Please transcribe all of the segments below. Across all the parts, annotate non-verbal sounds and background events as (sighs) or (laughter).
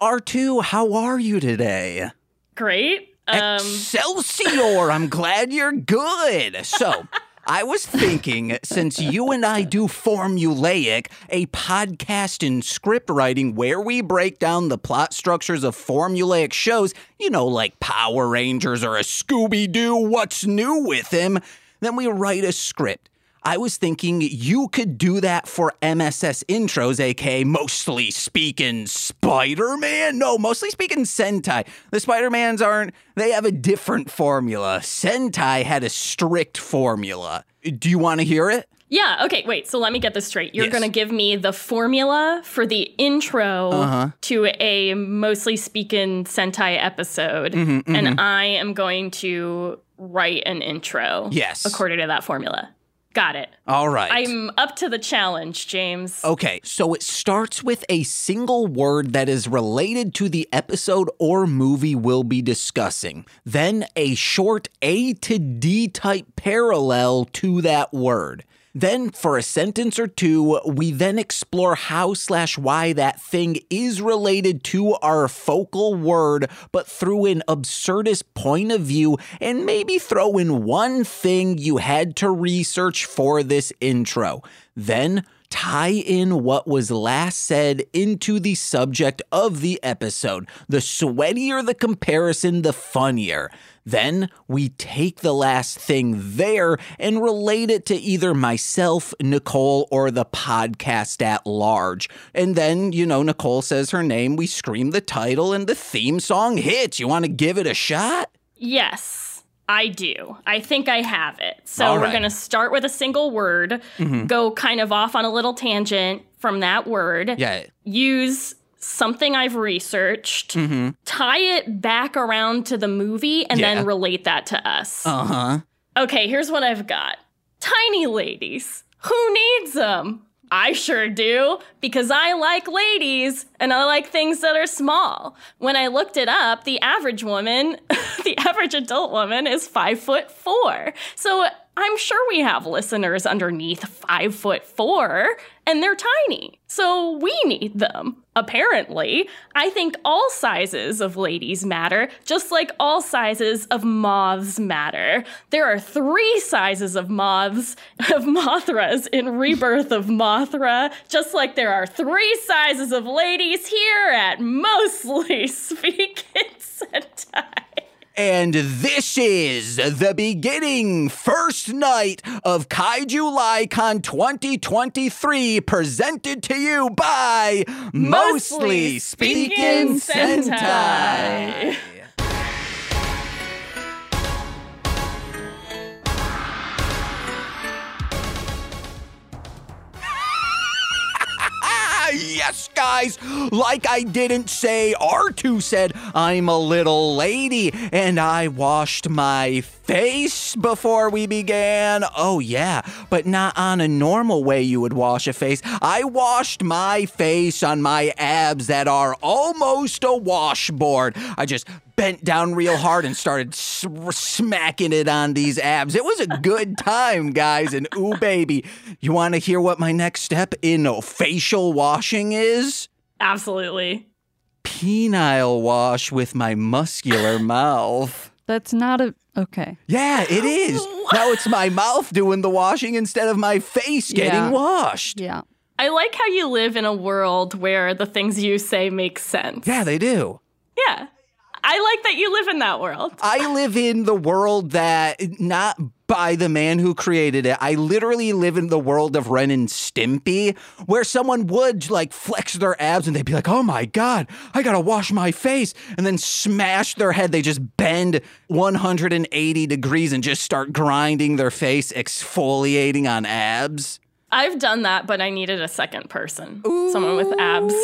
R2, how are you today? Great. Um, Excelsior! I'm (laughs) glad you're good. So, I was thinking, since you and I do Formulaic, a podcast in script writing where we break down the plot structures of formulaic shows, you know, like Power Rangers or a Scooby Doo, what's new with him, then we write a script. I was thinking you could do that for MSS intros, aka mostly speaking Spider Man. No, mostly speaking Sentai. The Spider Mans aren't, they have a different formula. Sentai had a strict formula. Do you want to hear it? yeah. Okay. Wait. So let me get this straight. You're Yes. going to give me the formula for the intro Uh-huh. to a mostly speaking Sentai episode, Mm-hmm, and I am going to write an intro. Yes. According to that formula. Got it. All right. I'm up to the challenge, James. Okay, so it starts with a single word that is related to the episode or movie we'll be discussing. Then a short A to D type parallel to that word. Then, for a sentence or two, we then explore how slash why that thing is related to our focal word, but through an absurdist point of view, and maybe throw in one thing you had to research for this intro. Then, tie in what was last said into the subject of the episode. The sweatier the comparison, the funnier. Then we take the last thing there and relate it to either myself, Nicole, or the podcast at large. And then, you know, Nicole says her name, we scream the title, and the theme song hits. You want to give it a shot? Yes, I do. I think I have it. So All we're. Mm-hmm. going to start with a single word, go kind of off on a little tangent from that word, Yeah. use something I've researched, tie it back around to the movie, and Mm-hmm. Yeah. then relate that to us. Uh huh. Okay, here's what I've got Tiny ladies. Who needs them? I sure do, because I like ladies and I like things that are small. When I looked it up, the average woman, (laughs) the average adult woman is five foot four. So I'm sure we have listeners underneath five foot four, and they're tiny. So we need them. Apparently, I think all sizes of ladies matter, just like all sizes of moths matter. There are three sizes of moths, (laughs) of Mothras in Rebirth of Mothra, just like there are three sizes of ladies here at Mostly (laughs) Speak Speaking Sentai. And this is the beginning first night of KaiJULY Con 2023 presented to you by Mostly Mostly Speaking Sentai. Sentai. Yes, guys. Like I didn't say, R2 said, I'm a little lady and I washed my face before we began. Oh, yeah, but not on a normal way you would wash a face. I washed my face on my abs that are almost a washboard. I just bent down real hard and started s- smacking it on these abs. It was a good time, guys. And ooh, baby, you want to hear what my next step in facial washing is? Absolutely. Penile wash with my muscular mouth. That's not a okay. Yeah, it is. (laughs) Now it's my mouth doing the washing instead of my face getting Yeah. washed. Yeah. I like how you live in a world where the things you say make sense. Yeah, they do. Yeah. I like that you live in that world. I live in the world that not by the man who created it. I literally live in the world of Ren and Stimpy, where someone would like flex their abs and they'd be like, "Oh my god, I gotta wash my face," and then smash their head. They just bend 180 degrees and just start grinding their face, exfoliating on abs. I've done that, but I needed a second person. Someone with abs.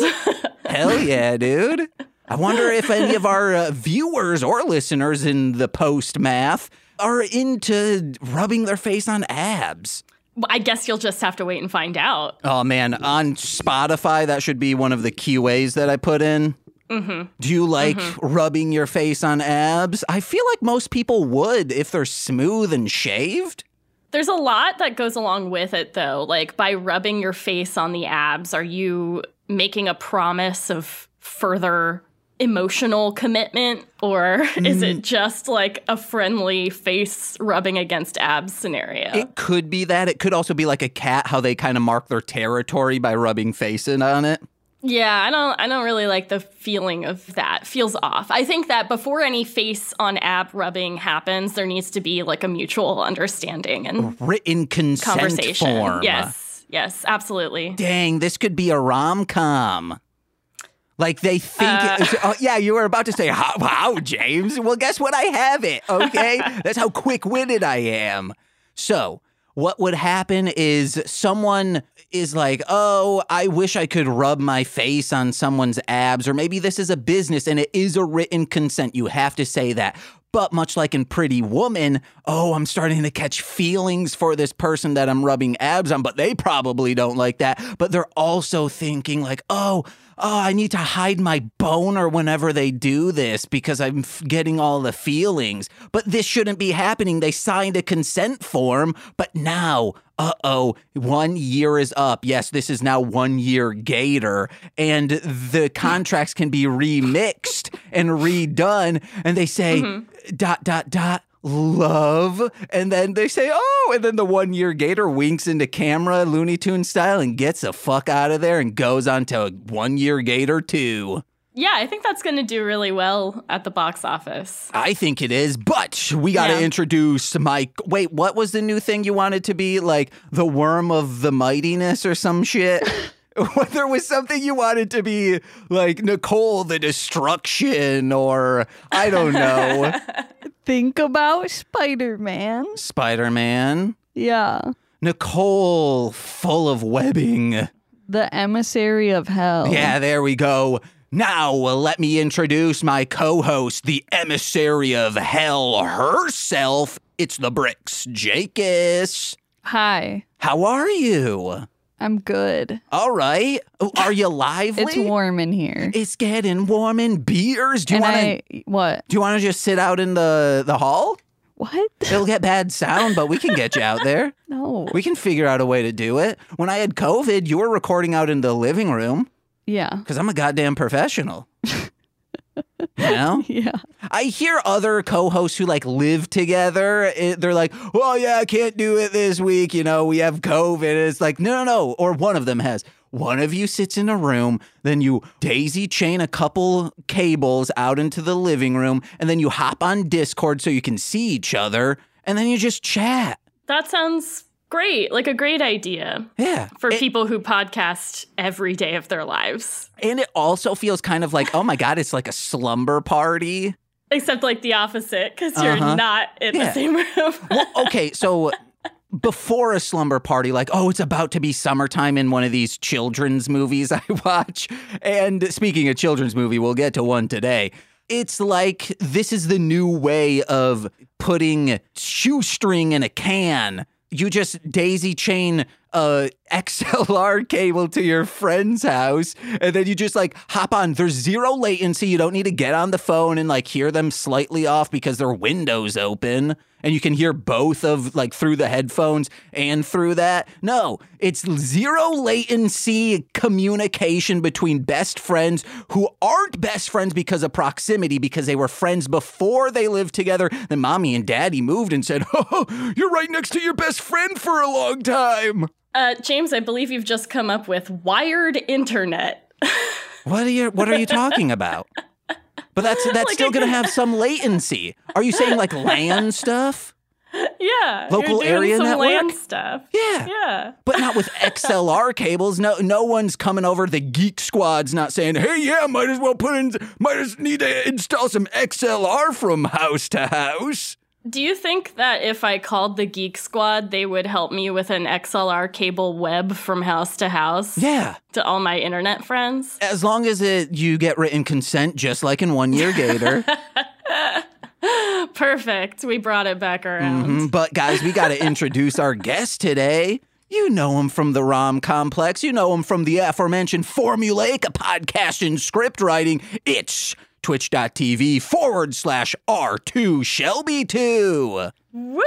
Hell (laughs) yeah, dude. I wonder if any of our uh, viewers or listeners in the post math are into rubbing their face on abs. I guess you'll just have to wait and find out. Oh man, on Spotify, that should be one of the QAs that I put in. Mm-hmm. Do you like rubbing your face on abs? I feel like most people would if they're smooth and shaved. There's a lot that goes along with it, though. Like by rubbing your face on the abs, are you making a promise of further emotional commitment or (laughs) is Mm. it just like a friendly face rubbing against abs scenario? It could be that. It could also be like a cat, how they kind of mark their territory by rubbing facing on it. Yeah, I don't I don't really like the feeling of that. Feels off. I think that before any face on ab rubbing happens, there needs to be like a mutual understanding and Written consent conversation. form. Yes. Yes, absolutely. Dang, this could be a rom com. Like they think, Uh. oh, yeah, you were about to say, how, wow, James. Well, guess what? I have it. Okay, (laughs) that's how quick witted I am. So, what would happen is someone is like, oh, I wish I could rub my face on someone's abs, or maybe this is a business and it is a written consent. You have to say that. But much like in Pretty Woman, oh, I'm starting to catch feelings for this person that I'm rubbing abs on, but they probably don't like that. But they're also thinking, like, oh, oh, I need to hide my boner whenever they do this because I'm f- getting all the feelings. But this shouldn't be happening. They signed a consent form, but now, uh oh, one year is up. Yes, this is now one year Gator, and the (laughs) contracts can be remixed and redone. And they say, dot, dot, dot. Love, and then they say, "Oh," and then the one-year Gator winks into camera, Looney Tune style, and gets the fuck out of there and goes on to one-year Gator two. Yeah, I think that's going to do really well at the box office. I think it is, but we got to Yeah. introduce Mike. Wait, what was the new thing you wanted to be? Like the worm of the mightiness or some shit? (laughs) (laughs) What, there was something you wanted to be like Nicole the Destruction or I don't know, (laughs) Think about Spider Man. Spider Man. Yeah. Nicole full of webbing. The emissary of hell. Yeah, there we go. Now, let me introduce my co host, the emissary of hell herself. It's the Bricks, Jakis. Hi. How are you? I'm good. All right. Oh, Are you (laughs) lively? It's warm in here. It's getting warm in beers. Do you want to? What? Do you want to just sit out in the the hall? What? It'll get bad sound, but we can get you out there. (laughs) No. We can figure out a way to do it. When I had COVID, you were recording out in the living room Yeah. because I'm a goddamn professional. You know? (laughs) Yeah. I hear other co-hosts who like live together. it- they're like, "Well, yeah, I can't do it this week. You know, we have COVID." It's like, no, no, no. Or one of them has. One of you sits in a room, then you daisy chain a couple cables out into the living room, and then you hop on Discord so you can see each other, and then you just chat. That sounds great. Like a great idea Yeah. for It- people who podcast every day of their lives. and it also feels kind of like, oh my god, it's like a slumber party. Except like the opposite, because you're Uh-huh. not in Yeah. the same room. well, okay, so before a slumber party, like, oh, it's about to be summertime in one of these children's movies I (laughs) watch. And speaking of children's movie, we'll get to one today. It's like this is the new way of putting shoestring in a can. You just daisy chain a XLR cable to your friend's house and then you just like hop on. There's zero latency. You don't need to get on the phone and like hear them slightly off because their window's open and you can hear both of like through the headphones and through that. No, it's zero latency communication between best friends who aren't best friends because of proximity, because they were friends before they lived together. Then mommy and daddy moved and said, (laughs) Oh, you're right next to your best friend for a long time. Uh, James, I believe you've just come up with wired internet. (laughs) What are you what are you talking about? But that's (laughs) that's Like still gonna have some latency. Are you saying like LAN stuff? (laughs) yeah. Local you're doing area some network? LAN stuff. Yeah. Yeah. But not with (laughs) XLR cables. No no one's coming over. The geek squad's not saying, hey yeah, might as well put in might as need to install some XLR from house to house. Do you think that if I called the Geek Squad, they would help me with an XLR cable web from house to house Yeah. to all my internet friends? As long as it you get written consent, just like in one year Gator. (laughs) Perfect. We brought it back around. Mhm. But guys, we got to introduce our guest today. You know him from the Rom Complex. You know him from the aforementioned Formulaic podcast and script writing. It's twitch.tv forward slash R2 Shelby 2. Woo!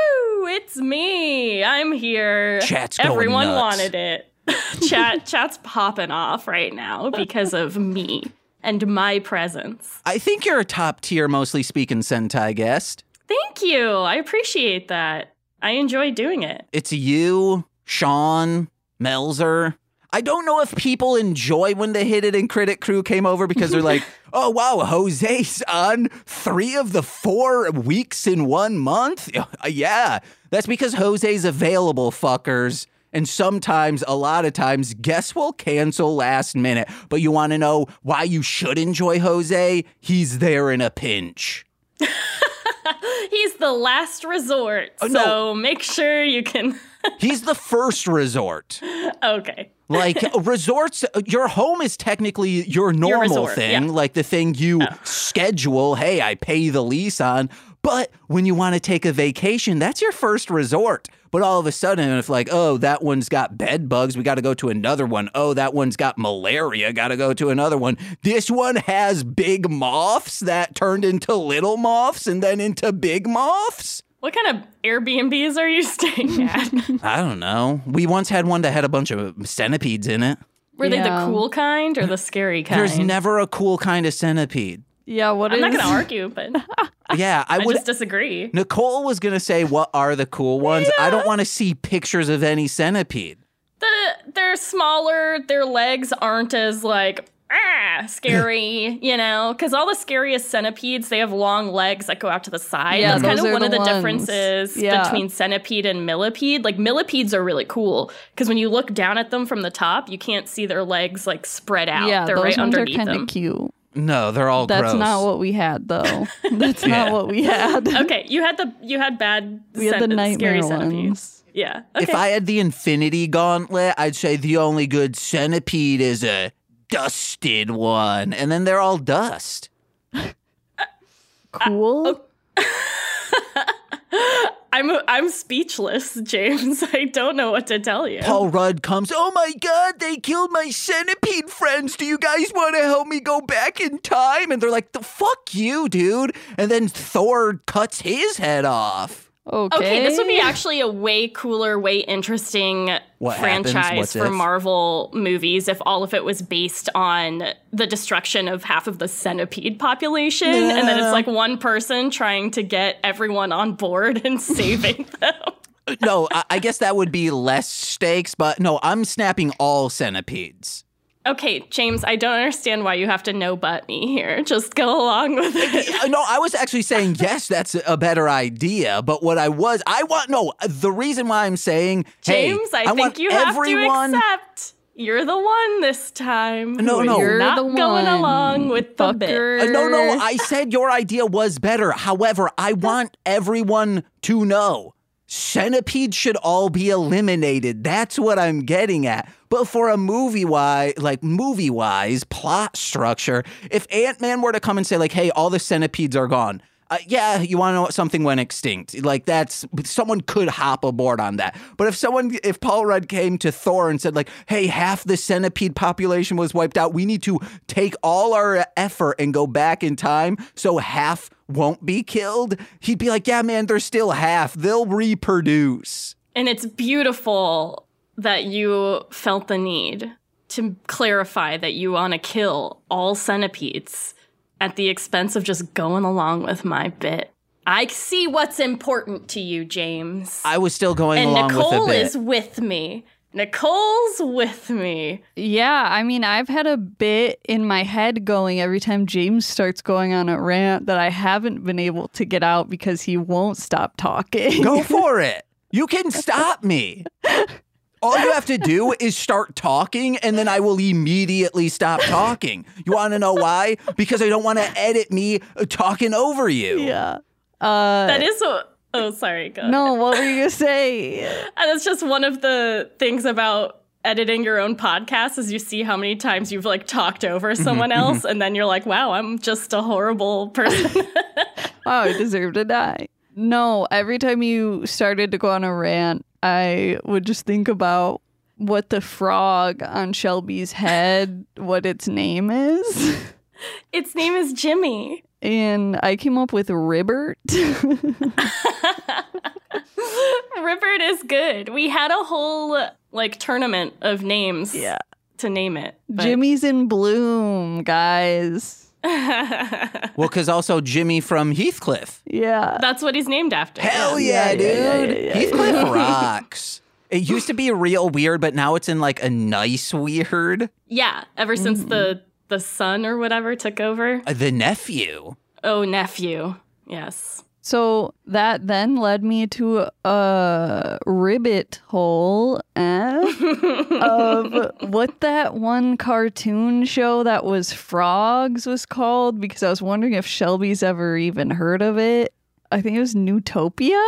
It's me. I'm here. Chat's going Everyone wanted it. (laughs) Chat chat's popping off right now because of me. and my presence. I think you're a top tier, mostly speaking Sentai guest. Thank you. I appreciate that. I enjoy doing it. It's you, Sean, Melzer. I don't know if people enjoy when the Hit It and Critic crew came over because they're like, (laughs) oh, wow, Jose's on three of the four weeks in one month. (laughs) Uh, yeah, that's because Jose's available, fuckers. And sometimes, a lot of times, guests will cancel last minute. But you want to know why you should enjoy Jose? He's there in a pinch. (laughs) He's the last resort. Oh, so no. make sure you can. He's the first resort. okay. Like (laughs) resorts, your home is technically your normal resort, thing, yeah. Oh. like the thing you oh. schedule. Hey, I pay the lease on. But when you want to take a vacation, that's your first resort. But all of a sudden, if like, oh, that one's got bed bugs, we got to go to another one. Oh, that one's got malaria, got to go to another one. This one has big moths that turned into little moths and then into big moths. What kind of Airbnbs are you (laughs) staying at? I don't know. We once had one that had a bunch of centipedes in it. Were they the cool kind or the scary kind? There's never a cool kind of centipede. Yeah, what I'm is not going to argue, but (laughs) Yeah, I I would. just disagree. Nicole was gonna say, "What are the cool ones?" I don't want to see pictures of any centipede. The they're smaller. Their legs aren't as like ah scary, you know, because all the scariest centipedes they have long legs that go out to the side. Yeah, That's kind of are one of the the ones. differences Yeah. between centipede and millipede. Like millipedes are really cool because when you look down at them from the top, you can't see their legs like spread out. Yeah, they're those right ones are underneath kind of cute. No, they're all gross. That's gross. not what we had though. (laughs) That's Yeah. not what we had. (laughs) Okay, you had the you had bad we had the cent- scary nightmare centipedes. ones. Yeah. Okay. If I had the Infinity Gauntlet, I'd say the only good centipede is a dusted one, and then they're all dust. Cool. Uh, oh. (laughs) I'm I'm speechless, James. (laughs) I don't know what to tell you. Paul Rudd comes. Oh my God! They killed my centipede friends. Do you guys want to help me go back in time? And they're like, "The fuck you, dude!" And then Thor cuts his head off. Okay. Okay, this would be actually a way cooler, way interesting What franchise for if? Marvel movies if all of it was based on the destruction of half of the centipede population. And then it's like one person trying to get everyone on board and (laughs) saving them. no, I, I guess that would be less stakes, but no, I'm snapping all centipedes. Okay, James, I don't understand why you have to no butt me here. Just go along with it. (laughs) No, I was actually saying yes, that's a better idea. But what I was, I want no. The reason why I'm saying, James, hey, I, want think you have to accept you're the one this time. No, no. You're not the going one, along with the bit. fucker. Uh, no, no, I said your idea was better. However, I (laughs) want everyone to know centipedes should all be eliminated. That's what I'm getting at. But for a movie wise, like movie wise plot structure, if Ant Man were to come and say like, "Hey, all the centipedes are gone," uh, yeah, you want to know what something went extinct? Like that's someone could hop aboard on that. But if someone, if Paul Rudd came to Thor and said like, "Hey, half the centipede population was wiped out. We need to take all our effort and go back in time so half won't be killed," he'd be like, "Yeah, man, they're still half. They'll reproduce." And it's beautiful that you felt the need to clarify that you want to kill all centipedes at the expense of just going along with my bit. I see what's important to you, James. I was still going and along Nicole with the bit. is with me. Nicole's with me. Yeah, I mean, I've had a bit in my head going every time James starts going on a rant that I haven't been able to get out because he won't stop talking. Go (laughs) for it. You can stop me. All you have to do is start talking, and then I will immediately stop talking. You want to know why? Because I don't want to edit me uh, talking over you. yeah. Uh, That is what. (laughs) Oh, sorry. Go no, what were you gonna say? (laughs) And it's just one of the things about editing your own podcast is you see how many times you've like talked over mm-hmm, someone mm-hmm. else and then you're like, wow, I'm just a horrible person. (laughs) Oh, I deserve to die. No, every time you started to go on a rant, I would just think about what the frog on Shelby's head, what its name is. its name is Jimmy. And I came up with Ribbert. (laughs) Rupert is good. We had a whole like tournament of names. Yeah. to name it. but- Jimmy's in bloom, guys. (laughs) Well, because also Jimmy from Heathcliff. Yeah. That's what he's named after. Hell yeah, Yeah, yeah, yeah, dude. yeah, yeah, Heathcliff (laughs) rocks. It used to be real weird, but now it's in like a nice weird. Yeah, ever since the the son or whatever took over. Uh, The nephew. Oh, nephew. Yes. So that then led me to a ribbit hole eh, (laughs) of what that one cartoon show that was frogs was called because I was wondering if Shelby's ever even heard of it. I think it was Newtopia.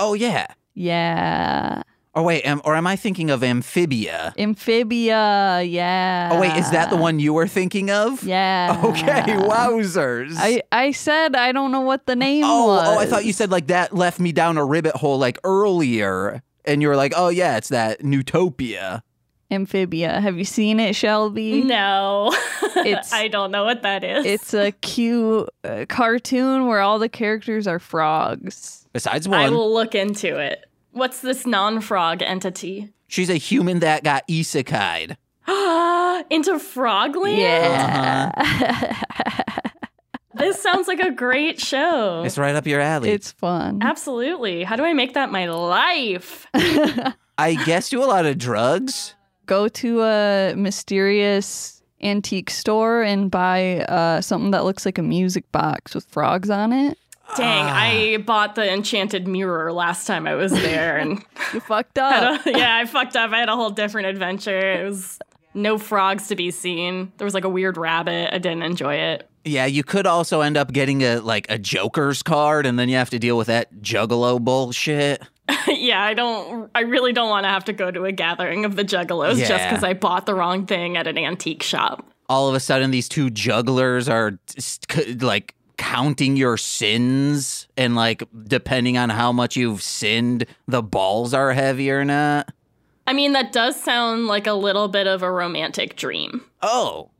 Oh yeah. Yeah. Or wait, am, or am I thinking of Amphibia? Amphibia. Yeah. Oh wait, is that the one you were thinking of? Yeah. Okay, wowzers. I, I said I don't know what the name oh, was. oh, I thought you said like that left me down a ribbit hole like earlier. And you were like, oh yeah, it's that Newtopia. Amphibia. Have you seen it, Shelby? No. (laughs) It's- I don't know what that is. It's a cute uh, cartoon where all the characters are frogs. Besides one, I will look into it. What's this non-frog entity? she's a human that got isekai'd. (gasps) Into Frogland? Yeah. (laughs) This sounds like a great show. It's right up your alley. It's fun. Absolutely. How do I make that my life? (laughs) I guess do a lot of drugs. Go to a mysterious antique store and buy uh, something that looks like a music box with frogs on it. Dang, Ah. I bought the enchanted mirror last time I was there and (laughs) You fucked up. don't- (laughs) yeah, I fucked up. I had a whole different adventure. It was no frogs to be seen. There was like a weird rabbit. I didn't enjoy it. Yeah, you could also end up getting a like a Joker's card, and then you have to deal with that Juggalo bullshit. (laughs) yeah, I don't I really don't want to have to go to a gathering of the juggalos just because I bought the wrong thing at an antique shop. All of a sudden, these two jugglers are like counting your sins, and like depending on how much you've sinned, the balls are heavy or not. I mean, that does sound like a little bit of a romantic dream. Oh,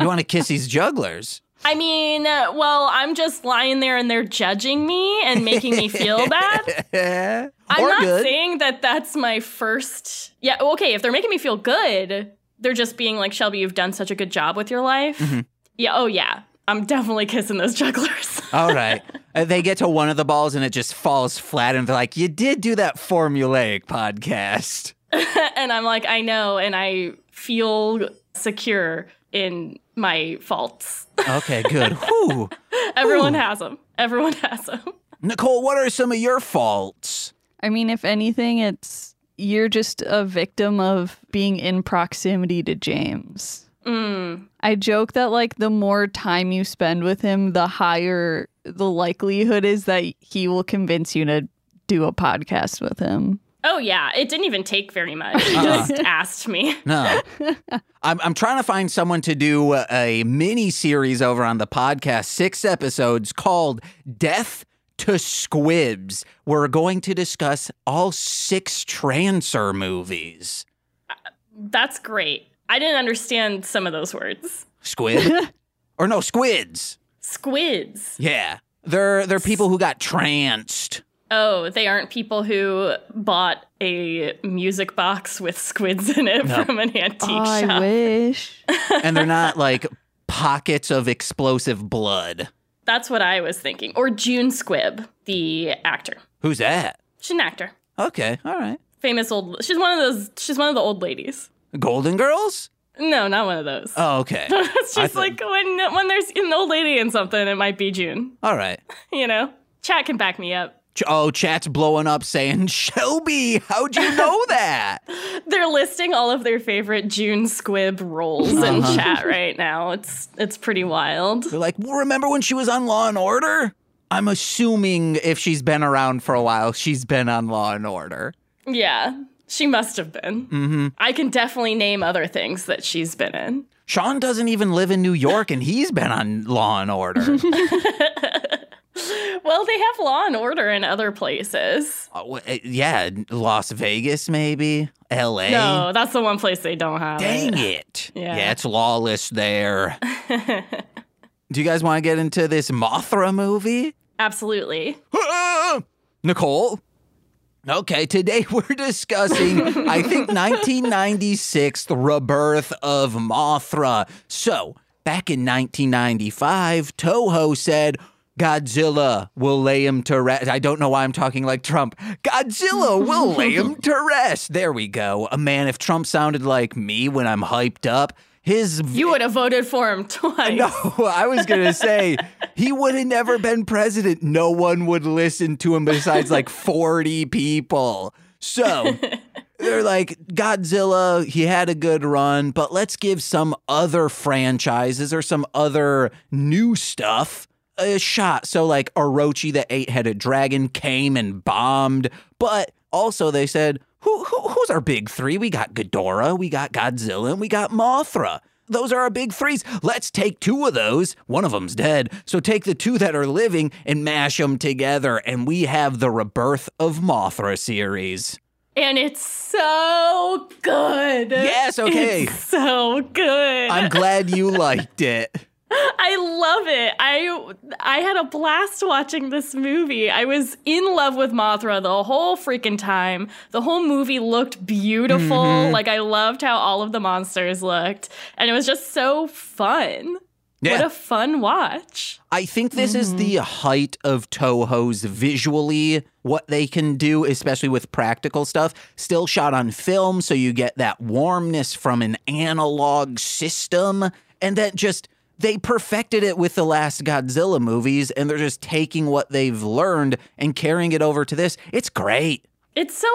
you want to kiss these jugglers? I mean, uh, well, I'm just lying there and they're judging me and making me feel bad. (laughs) I'm or not good. saying that that's my first. Yeah, okay, if they're making me feel good, they're just being like, Shelby, you've done such a good job with your life. Mm-hmm. Yeah, oh yeah. I'm definitely kissing those jugglers. (laughs) All right. Uh, they get to one of the balls and it just falls flat, and they're like, "You did do that formulaic podcast." (laughs) and I'm like, I know, and I feel secure in my faults. (laughs) Okay, good. Whew. Everyone has them. Everyone has them. Nicole, what are some of your faults? I mean, if anything, it's you're just a victim of being in proximity to James. I joke that like the more time you spend with him, the higher the likelihood is that he will convince you to do a podcast with him. Oh yeah, it didn't even take very much. He uh-uh. just asked me. No. (laughs) I'm, I'm trying to find someone to do a mini series over on the podcast, six episodes called Death to Squibs. We're going to discuss all six Trancer movies. Uh, that's great. I didn't understand some of those words. Squid? (laughs) or no, squids. Squids. Yeah. They're they're people who got tranced. Oh, they aren't people who bought a music box with squids in it No. from an antique Oh, I shop. wish. (laughs) And they're not like pockets of explosive blood. That's what I was thinking. Or June Squibb, the actor. Who's that? She's an actor. Okay, all right. Famous old. She's one of those. She's one of the old ladies. Golden Girls? No, not one of those. Oh, (laughs) okay. it's just thought- like when when there's an old lady in something, it might be June. All right. (laughs) You know, chat can back me up. Oh, chat's blowing up saying, (laughs) Shelby, how'd you know that? They're listing all of their favorite June Squibb roles in Uh-huh. chat right now. It's it's pretty wild. They're like, well, remember when she was on Law and Order? I'm assuming if she's been around for a while, she's been on Law and Order. Yeah, she must have been. Mm-hmm. I can definitely name other things that she's been in. Sean doesn't even live in New York and he's been on Law and Order. (laughs) Well, they have Law and Order in other places. Uh, uh, yeah, Las Vegas, maybe. LA. No, that's the one place they don't have. Dang it. it. Yeah. yeah, it's lawless there. (laughs) Do you guys want to get into this Mothra movie? Absolutely. (gasps) Nicole, Okay, today (laughs) we're discussing, I think, (laughs) 1996, the rebirth of Mothra. So, back in 1995, Toho said, Godzilla will lay him to rest. I don't know why I'm talking like Trump. Godzilla will lay him (laughs) to rest. There we go. A man, if Trump sounded like me when I'm hyped up, his You would have voted for him twice. no, I was going to say he would have never been president. No one would listen to him besides like (laughs) 40 people. So they're like, Godzilla, he had a good run, but let's give some other franchises or some other new stuff a shot. So, like, Orochi, the eight headed dragon, came and bombed, but also they said, who, who, who's our big three? We got Ghidorah, we got Godzilla, and we got Mothra. Those are our big threes. Let's take two of those. One of them's dead. So take the two that are living and mash them together. And we have the Rebirth of Mothra series. And it's so good. Yes, okay. It's so good. I'm glad you liked it. (laughs) I love it. I I had a blast watching this movie. I was in love with Mothra the whole freaking time. The whole movie looked beautiful. Mm-hmm. Like I loved how all of the monsters looked, and it was just so fun. What a fun watch. I think this is the height of Toho's visually what they can do, especially with practical stuff. Still shot on film, so you get that warmness from an analog system. And that just, they perfected it with the last Godzilla movies, and they're just taking what they've learned and carrying it over to this. It's great. It's so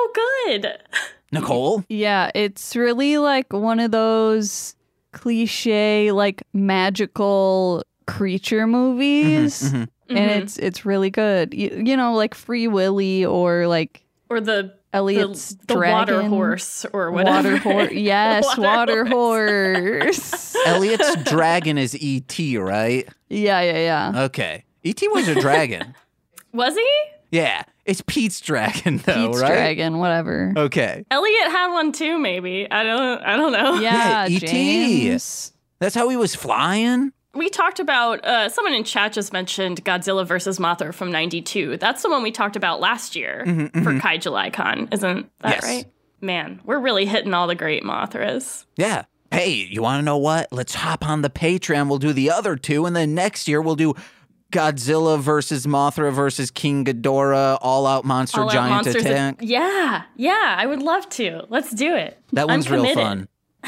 good. (laughs) Nicole? Yeah, it's really like one of those cliche, like magical creature movies, mhm. and Mhm. it's it's really good. You, you know, like Free Willy or like or the the, Elliot's the water horse or whatever. Water horse. (laughs) Yes, Water water, horse. (laughs) Elliot's dragon is E.T., right? yeah, yeah, yeah. Okay. E.T. was a dragon. (laughs) Was he? yeah. It's Pete's dragon, though, Pete's right? Dragon, whatever. Okay. Elliot had one too, maybe. I don't I don't know. Yeah, E.T.. James. That's how he was flying? We talked about uh, someone in chat just mentioned Godzilla versus Mothra from '92. That's the one we talked about last year for KaiJULY Con, isn't that Mm-hmm, Yes. right? Man, we're really hitting all the great Mothras. Yeah. Hey, you want to know what? Let's hop on the Patreon. We'll do the other two, and then next year we'll do Godzilla versus Mothra versus King Ghidorah, All Out Monster All Giant Monsters. Attack. Yeah, yeah, I would love to. Let's do it. That one's real fun. (laughs)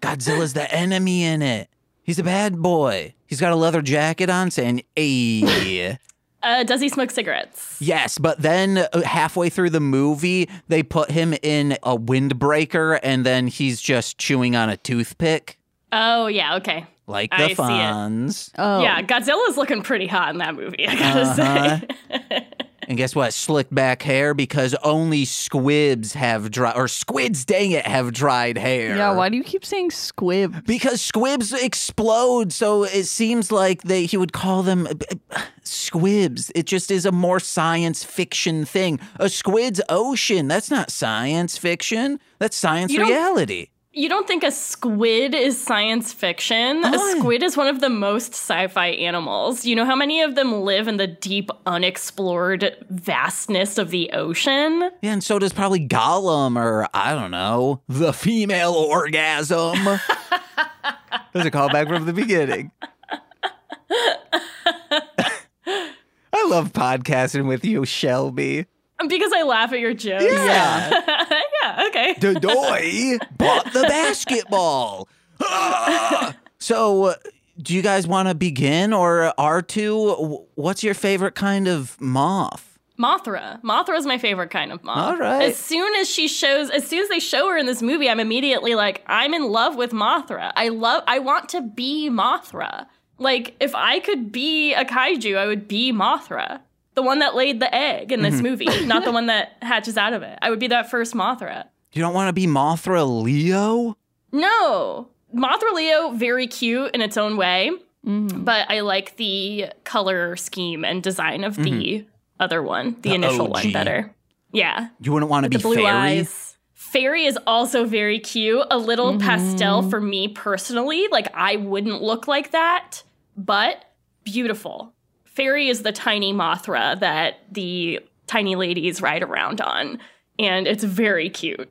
Godzilla's the enemy in it. He's a bad boy. He's got a leather jacket on saying, "Hey." (laughs) Uh, does he smoke cigarettes? Yes, but then uh, halfway through the movie, they put him in a windbreaker and then he's just chewing on a toothpick, Oh yeah, okay. like I the see. Fonz. Oh, Yeah, Godzilla's looking pretty hot in that movie. I gotta Uh-huh. say. (laughs) And guess what? Slicked back hair because only squibs have dry or squids, dang it, have dried hair. Yeah, why do you keep saying squib? Because squibs explode, so it seems like they he would call them uh, squibs. It just is a more science fiction thing. A squid's ocean. That's not science fiction. That's science You reality. You don't think a squid is science fiction? Oh. A squid is one of the most sci fi animals. You know how many of them live in the deep, unexplored vastness of the ocean? Yeah, and so does probably Gollum or I don't know, the female orgasm. (laughs) There's a callback from the beginning. I love podcasting with you, Shelby. Because I laugh at your jokes. Yeah. (laughs) yeah, okay. (laughs) Dodoy bought the basketball. Ah! so, uh, do you guys want to begin or R2? What's your favorite kind of moth? Mothra. Mothra is my favorite kind of moth. All right. As soon as she shows, as soon as they show her in this movie, I'm immediately like, I'm in love with Mothra. I love, I want to be Mothra. Like, if I could be a kaiju, I would be Mothra. The one that laid the egg in Mm-hmm. this movie, not the one that hatches out of it. I would be that first Mothra. You don't want to be Mothra Leo? No. Mothra Leo, very cute in its own way, Mhm. but I like the color scheme and design of the other one, the, Mm-hmm. The initial OG. one better. Yeah. You wouldn't want to be the blue fairy? eyes. Fairy is also very cute. A little pastel for me personally. Like I wouldn't look like that, but beautiful. Fairy is the tiny Mothra that the tiny ladies ride around on. And it's very cute.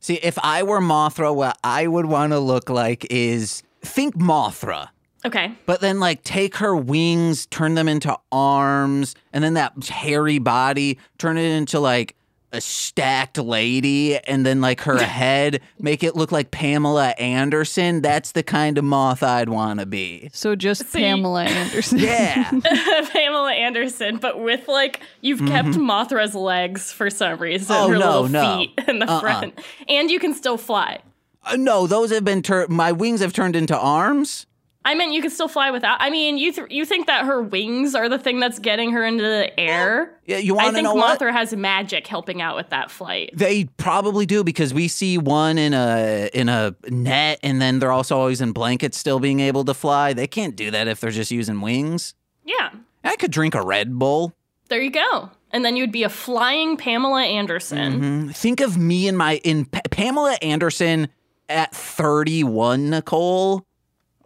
See, if I were Mothra, what I would want to look like is think Mothra. Okay. But then, like, take her wings, turn them into arms, and then that hairy body, turn it into like a stacked lady, and then like her head, make it look like Pamela Anderson. That's the kind of moth I'd want to be. So just So you- Pamela Anderson. (laughs) Yeah. (laughs) Pamela Anderson, but with like you've kept Mothra's legs for some reason, Mm-hmm. Oh, her no, little no. feet in the Uh-uh. front, and you can still fly. Uh, no, those have been turned. My wings have turned into arms. I meant you can still fly without. I mean, you th- you think that her wings are the thing that's getting her into the air? Yeah, you I want to think know what? Mothra has magic helping out with that flight. They probably do because we see one in a in a net, and then they're also always in blankets, still being able to fly. They can't do that if they're just using wings. Yeah, I could drink a Red Bull. there you go. And then you'd be a flying Pamela Anderson. Mhm. Think of me in my in Pa- Pamela Anderson at 31, Nicole.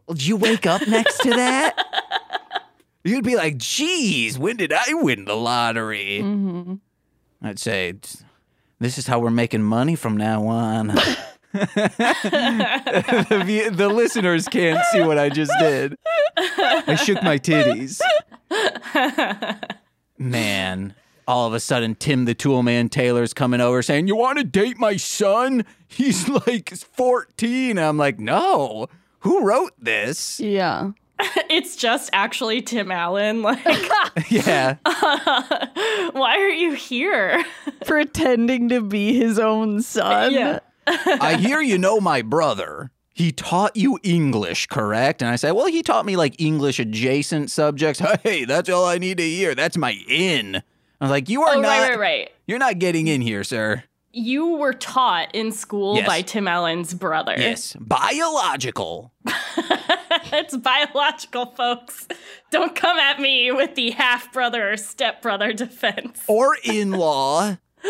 Would you wake up next to that? (laughs) You'd be like, geez, when did I win the lottery? hmm I'd say, this is how we're making money from now on. (laughs) the, the listeners can't see what I just did. I shook my titties. Man, all of a sudden, Tim the Toolman Taylor's coming over saying, You want to date my son? He's like 14. I'm like, No. Who wrote this? Yeah. (laughs) it's just actually Tim Allen. Like, (laughs) yeah. (laughs) why are you here? Pretending to be his own son. Yeah. I hear you know my brother. He taught you English, correct? And I say, well, he taught me like English adjacent subjects. Hey, that's all I need to hear. That's my in. I was like, you are Oh, not. right, right, right. You're not getting in here, sir. You were taught in school Yes. by Tim Allen's brother. Yes, biological. (laughs) it's biological, folks. Don't come at me with the half brother or step brother (laughs) defense. or in law. (laughs)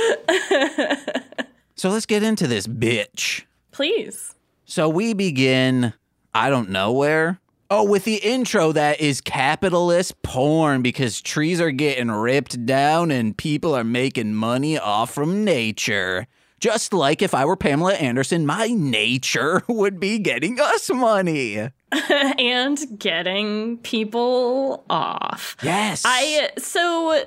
so let's get into this bitch. Please. So we begin, I don't know where. Oh, with the intro that is capitalist porn because trees are getting ripped down and people are making money off from nature. Just like if I were Pamela Anderson, my nature (laughs) would be getting us money. (laughs) and getting people off. Yes. I so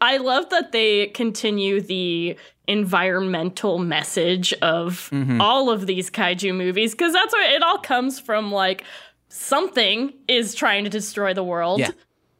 I love that they continue the environmental message of Mm-hmm. all of these kaiju movies because that's where it all comes from like something is trying to destroy the world Yeah.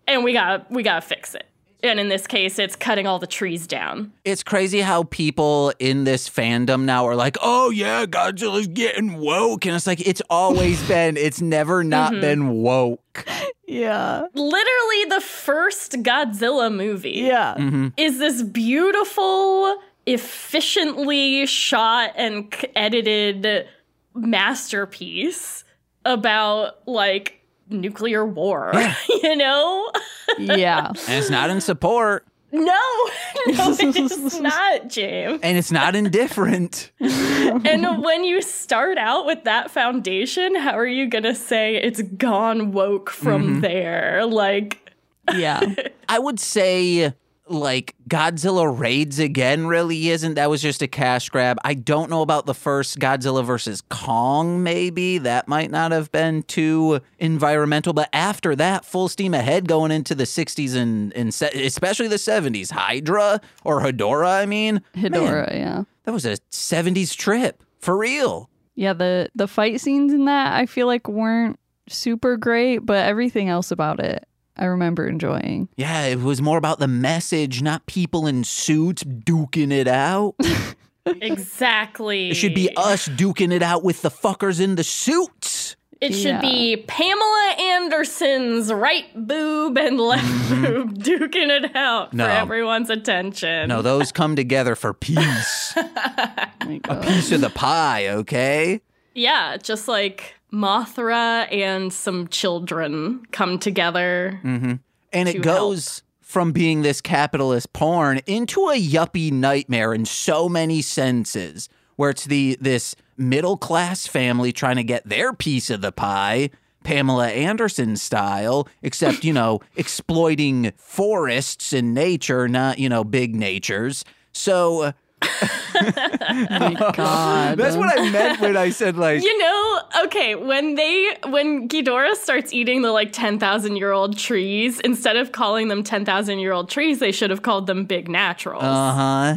and we got we got to fix it. And in this case it's cutting all the trees down. It's crazy how people in this fandom now are like, oh yeah, Godzilla's getting woke. And it's like, it's always (laughs) been, it's never not been woke. Yeah. Literally the first Godzilla movie. Yeah. Mm-hmm. is this beautiful, efficiently shot and c- edited masterpiece about like nuclear war, (laughs) you know? Yeah. (laughs) And it's not in support. No, (laughs) no, it is not, James. And it's not indifferent. And when you start out with that foundation, how are you gonna say it's gone woke from mm-hmm. there? Like, Yeah. I would say like Godzilla raids again really isn't. That was just a cash grab. I don't know about the first Godzilla versus Kong, maybe. That might not have been too environmental. But after that, full steam ahead going into the 60s and, and se- especially the 70s. Hydra or Hedora, I mean. Man, Hedora, yeah. that was a 70s trip. For real. Yeah, the the fight scenes in that I feel like weren't super great, but everything else about it I remember enjoying. Yeah, it was more about the message, not people in suits duking it out. (laughs) exactly. It should be us duking it out with the fuckers in the suits. It should Yeah. be Pamela Anderson's right boob and left boob (laughs) duking it out Mm-hmm. No. for everyone's attention. No, those come together for peace. (laughs) My A piece of the pie, okay? Yeah, just like Mothra and some children come together. Mm-hmm. And it To goes from being this capitalist porn into a yuppie nightmare in so many senses, where it's the this middle class family trying to get their piece of the pie Pamela Anderson style, except, you know, (laughs) exploiting forests and nature, not, you know, big natures. So uh, (laughs) my God. that's what I meant when I said, like, You know, okay, when they when Ghidorah starts eating the like 10,000 year old trees, instead of calling them 10,000 year old trees, they should have called them big naturals. uh huh,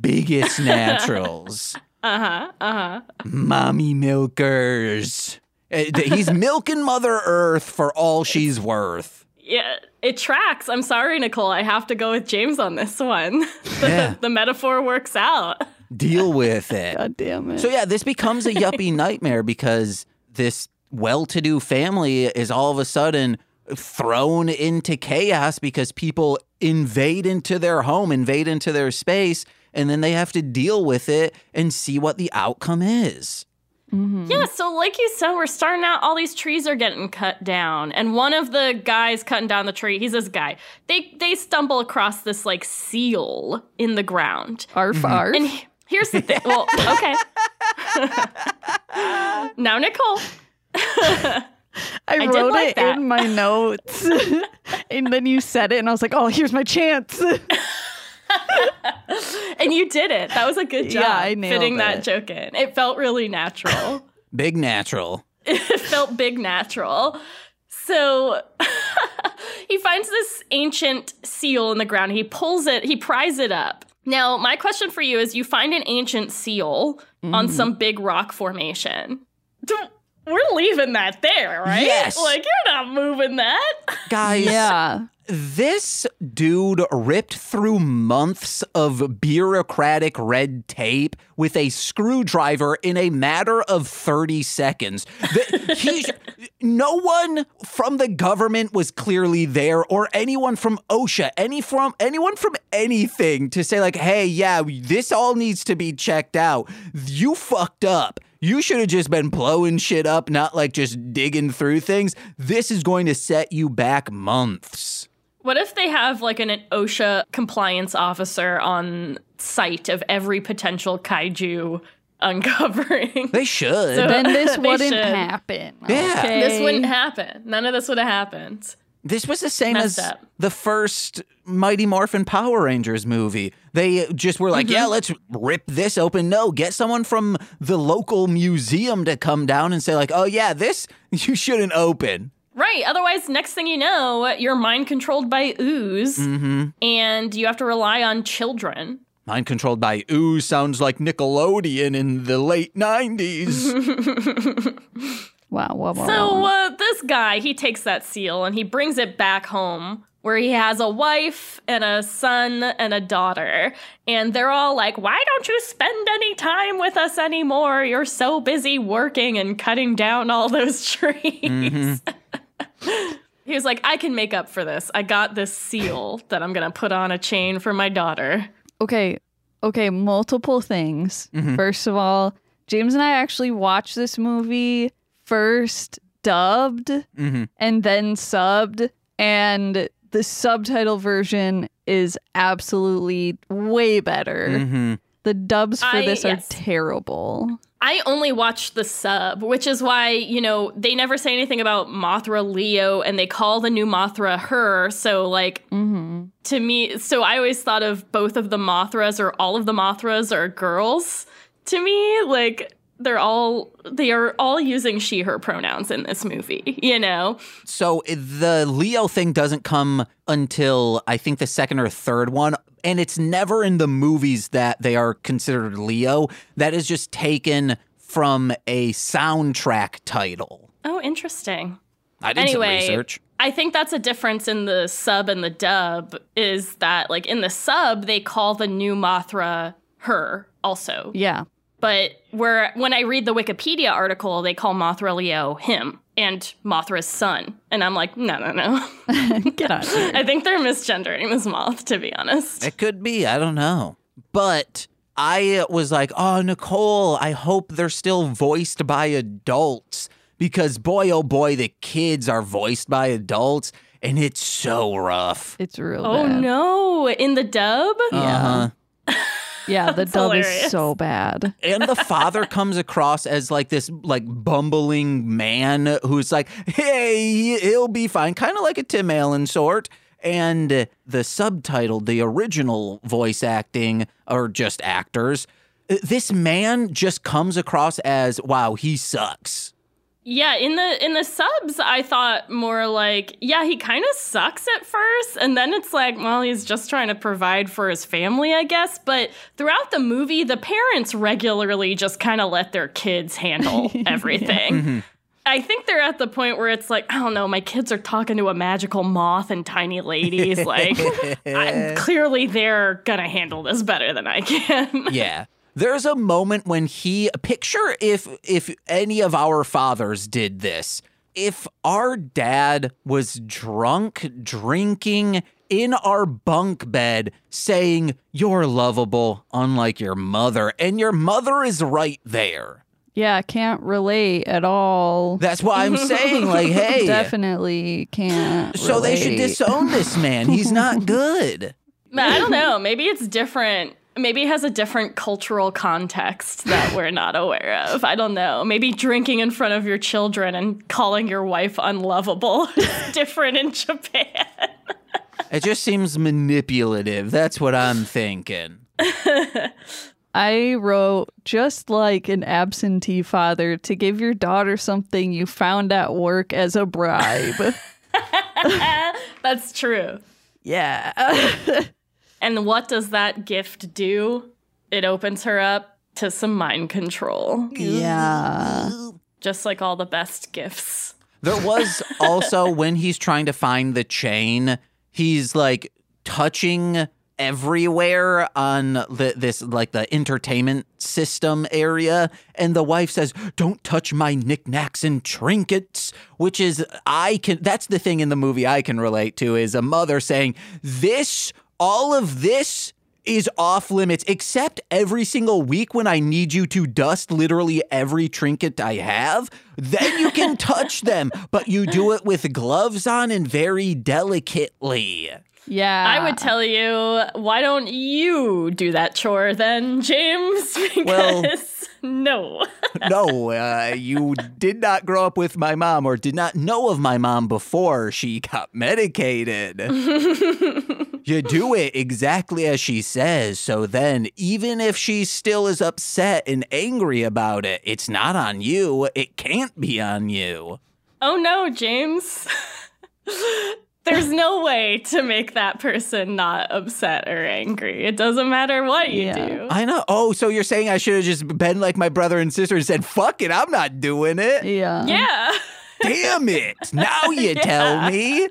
biggest (laughs) naturals. Uh-huh. Uh-huh. mommy milkers. Uh, He's milking Mother Earth for all she's worth. Yeah, it tracks. I'm sorry, Nicole. I have to go with James on this one. (laughs) the, Yeah. the metaphor works out. (laughs) Deal with it. God damn it. So yeah, this becomes a (laughs) yuppie nightmare because this well-to-do family is all of a sudden thrown into chaos because people invade into their home, invade into their space, and then they have to deal with it and see what the outcome is. Mm-hmm. Yeah, so like you said, we're starting out, all these trees are getting cut down. And one of the guys cutting down the tree, he's this guy. They they stumble across this like seal in the ground. arf mm-hmm. arf. And he- here's the thing. Well, (laughs) okay. (laughs) now, Nicole. I, I wrote like it that. in my notes. (laughs) and then you said it, and I was like, oh, here's my chance. (laughs) And you did it. That was a good job Yeah, I nailed fitting that joke in. It felt really natural. (laughs) Big natural. (laughs) it felt big natural. So he finds this ancient seal in the ground. He pulls it, he pries it up. Now, my question for you is you find an ancient seal on Mm-hmm. some big rock formation. D- We're leaving that there, right? Yes. Like, you're not moving that. (laughs) Guys, yeah. This dude ripped through months of bureaucratic red tape with a screwdriver in a matter of 30 seconds. The- (laughs) he- no one from the government was clearly there or anyone from OSHA, any from anyone from anything to say like, "Hey, yeah, this all needs to be checked out." You fucked up. You should have just been blowing shit up, not like just digging through things. This is going to set you back months. What if they have like an OSHA compliance officer on site of every potential kaiju uncovering? They should. (laughs) So- Then this (laughs) wouldn't should. happen. Yeah. okay? This wouldn't happen. None of this would have happened. This was the same Messed as up. the first Mighty Morphin Power Rangers movie. They just were like, Mm-hmm. yeah, let's rip this open. No, get someone from the local museum to come down and say, like, oh, yeah, this you shouldn't open. Right. Otherwise, next thing you know, you're mind controlled by ooze Mm-hmm. and you have to rely on children. Mind controlled by ooze sounds like Nickelodeon in the late 90s. (laughs) Wow, wow, wow. So, wow. uh, this guy, he takes that seal and he brings it back home where he has a wife and a son and a daughter. And they're all like, Why don't you spend any time with us anymore? You're so busy working and cutting down all those (laughs) trees. (laughs) he was like, I can make up for this. I got this seal that I'm going to put on a chain for my daughter. okay, okay, multiple things. Mm-hmm. First of all, James and I actually watched this movie first dubbed Mhm. and then subbed, and the subtitle version is absolutely way better. Mhm. The dubs for I- this are yes. terrible. I only watched the sub, which is why, you know, they never say anything about Mothra Leo and they call the new Mothra her. So, like, Mm-hmm. to me, so I always thought of both of the Mothras or all of the Mothras are girls to me. Like, they're all, they are all using she, her pronouns in this movie, (laughs) you know? So the Leo thing doesn't come until I think the second or third one. And it's never in the movies that they are considered Leo. That is just taken from a soundtrack title. Oh, interesting. I did Anyway, some research. I think that's a difference in the sub and the dub is that like in the sub they call the new Mothra her also. Yeah. But where when I read the Wikipedia article they call Mothra Leo him and Mothra's son. And I'm like, no, no, no. (laughs) Get out. I think they're misgendering this moth to be honest. It could be. I don't know. But I was like, oh, Nicole, I hope they're still voiced by adults because boy, oh boy, the kids are voiced by adults and it's so rough. It's real Oh bad. no, in the dub? Uh-huh. Yeah, the dub hilarious. is so bad. and the father comes across as like this like bumbling man who's like hey he'll be fine kind of like a tim allen sort and the subtitle the original voice acting or just actors this man just comes across as wow he sucks Yeah, in the in the subs, I thought more like, yeah, he kind of sucks at first, and then it's like, well, he's just trying to provide for his family, I guess. But throughout the movie, the parents regularly just kind of let their kids handle (laughs) everything. Mm-hmm. I think they're at the point where it's like, I don't know, my kids are talking to a magical moth and tiny ladies. Like, (laughs) I, clearly they're gonna handle this better than I can. yeah there's a moment when he picture if if any of our fathers did this if our dad was drunk drinking in our bunk bed saying you're lovable unlike your mother and your mother is right there Yeah, can't relate at all. that's why i'm saying (laughs) like hey Definitely can't. so they should disown this man he's not (laughs) good I don't know. Maybe it's different. Maybe it has a different cultural context that we're not aware of. I don't know. Maybe drinking in front of your children and calling your wife unlovable (laughs) is different in Japan. it just seems manipulative that's what i'm thinking I wrote just like an absentee father to give your daughter something you found at work as a bribe. (laughs) That's true. yeah. (laughs) And what does that gift do? It opens her up to some mind control, yeah. just like all the best gifts. There was (laughs) also when he's trying to find the chain, he's like touching everywhere on the this like the entertainment system area and the wife says don't touch my knickknacks and trinkets which is i can that's the thing in the movie i can relate to is a mother saying this all of this is off limits except every single week when I need you to dust literally every trinket I have. Then you can (laughs) touch them, but you do it with gloves on and very delicately. Yeah. I would tell you, why don't you do that chore then, James? (laughs) Because Well- (laughs) no. (laughs) No, uh, you did not grow up with my mom or did not know of my mom before she got medicated. (laughs) you do it exactly as she says. So then, even if she still is upset and angry about it, it's not on you. It can't be on you. Oh no, James. There's no way to make that person not upset or angry. It doesn't matter what you Yeah. do. I know. Oh, so you're saying I should have just been like my brother and sister and said, fuck it, I'm not doing it. Yeah. Yeah. Damn it. Now you (laughs) tell me.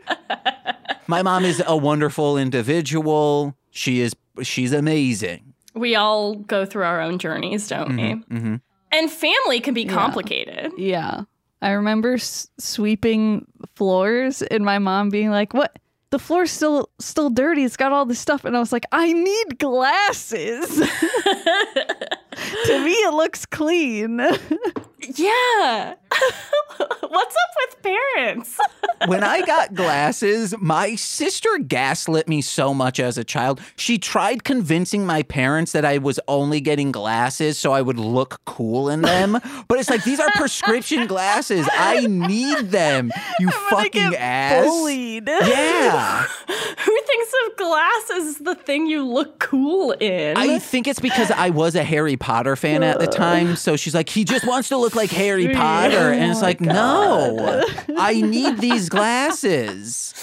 My mom is a wonderful individual. She is she's amazing. We all go through our own journeys, don't we? mhm. And family can be complicated. Yeah. I remember s- sweeping floors and my mom being like, "What? The floor's still still dirty. It's got all this stuff." And I was like, "I need glasses." (laughs) (laughs) (laughs) to me it looks clean. Yeah. (laughs) What's up with parents? (laughs) When I got glasses, my sister gaslit me so much as a child. She tried convincing my parents that I was only getting glasses so I would look cool in them. But it's like these are prescription glasses. I need them. You fucking ass. Bullied. Yeah. Who thinks of glasses as the thing you look cool in? I think it's because I was a Harry Potter fan at the time. So she's like, he just wants to look like Harry Potter. And it's oh like, no, I need these glasses.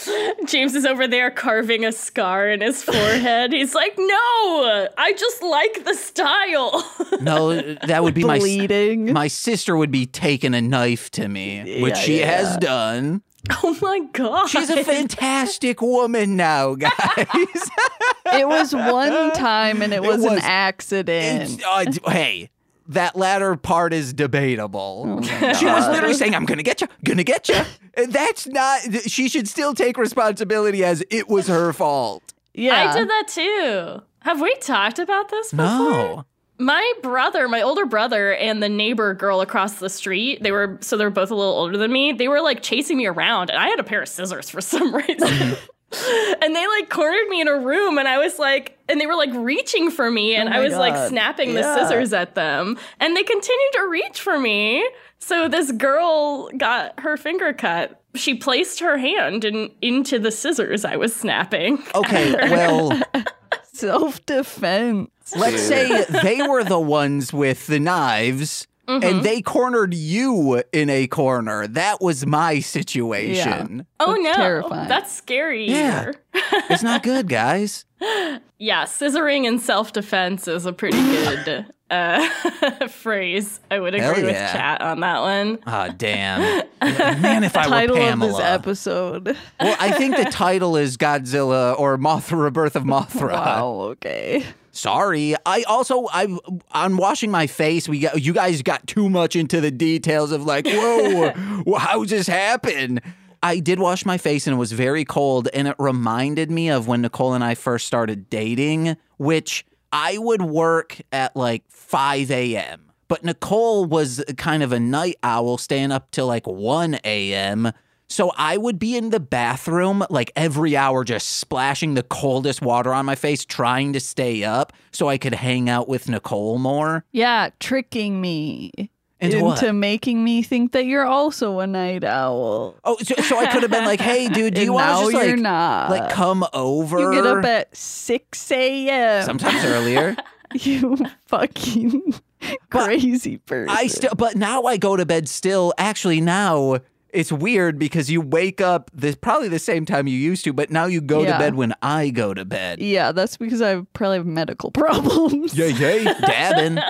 James is over there carving a scar in his forehead. He's like, no, I just like the style. (laughs) No, that would be my, Bleeding. my sister would be taking a knife to me, which Yeah, she yeah. has done. (laughs) oh my God. She's a fantastic woman now, (laughs) guys. (laughs) it was one time and it was, an was- accident. Uh, hey, that latter part is debatable. Oh she was literally saying, "I'm gonna get you, gonna get you." That's not. She should still take responsibility as it was her fault. yeah. I did that too. Have we talked about this before? No. My brother, my older brother, and the neighbor girl across the street, they were so they're both a little older than me. They were like chasing me around, and I had a pair of scissors for some (laughs) reason. and they like cornered me in a room and I was like, and they were like reaching for me and Oh I was like God. snapping the scissors at them and they continued to reach for me. So this girl got her finger cut. She placed her hand in, into the scissors I was snapping. Okay, (laughs) well, (laughs) Self defense. Let's say they were the ones with the knives. Mm-hmm. And they cornered you in a corner. That was my situation. Oh That's no, terrifying. that's scary. Yeah. (laughs) It's not good, guys. (laughs) Yeah, scissoring in self defense is a pretty good (laughs) uh, phrase. I would Hell agree with yeah. chat on that one. Ah, damn. Man, if I were Title of this episode. Well, I think the title is Godzilla or Mothra Rebirth of Mothra. Wow, okay. Sorry. I also I on washing my face, we got you guys got too much into the details of like, whoa, (laughs) wh- how's this happen? I did wash my face and it was very cold, and it reminded me of when Nicole and I first started dating, which I would work at like 5 a.m. But Nicole was kind of a night owl, staying up till like 1 a.m. So I would be in the bathroom like every hour, just splashing the coldest water on my face, trying to stay up so I could hang out with Nicole more. Yeah, tricking me Into into making me think that you're also a night owl. Oh, so, so I could have been like, "Hey, dude, do (laughs) you want to just you're like, not. like come over?" You get up at 6 a.m. sometimes earlier. (laughs) You fucking crazy person. I still, but now I go to bed still. Actually, now it's weird because you wake up this probably the same time you used to, but now you go to bed when I go to bed. Yeah, that's because I probably have medical (laughs) problems. Yay, yay, dabbing. (laughs)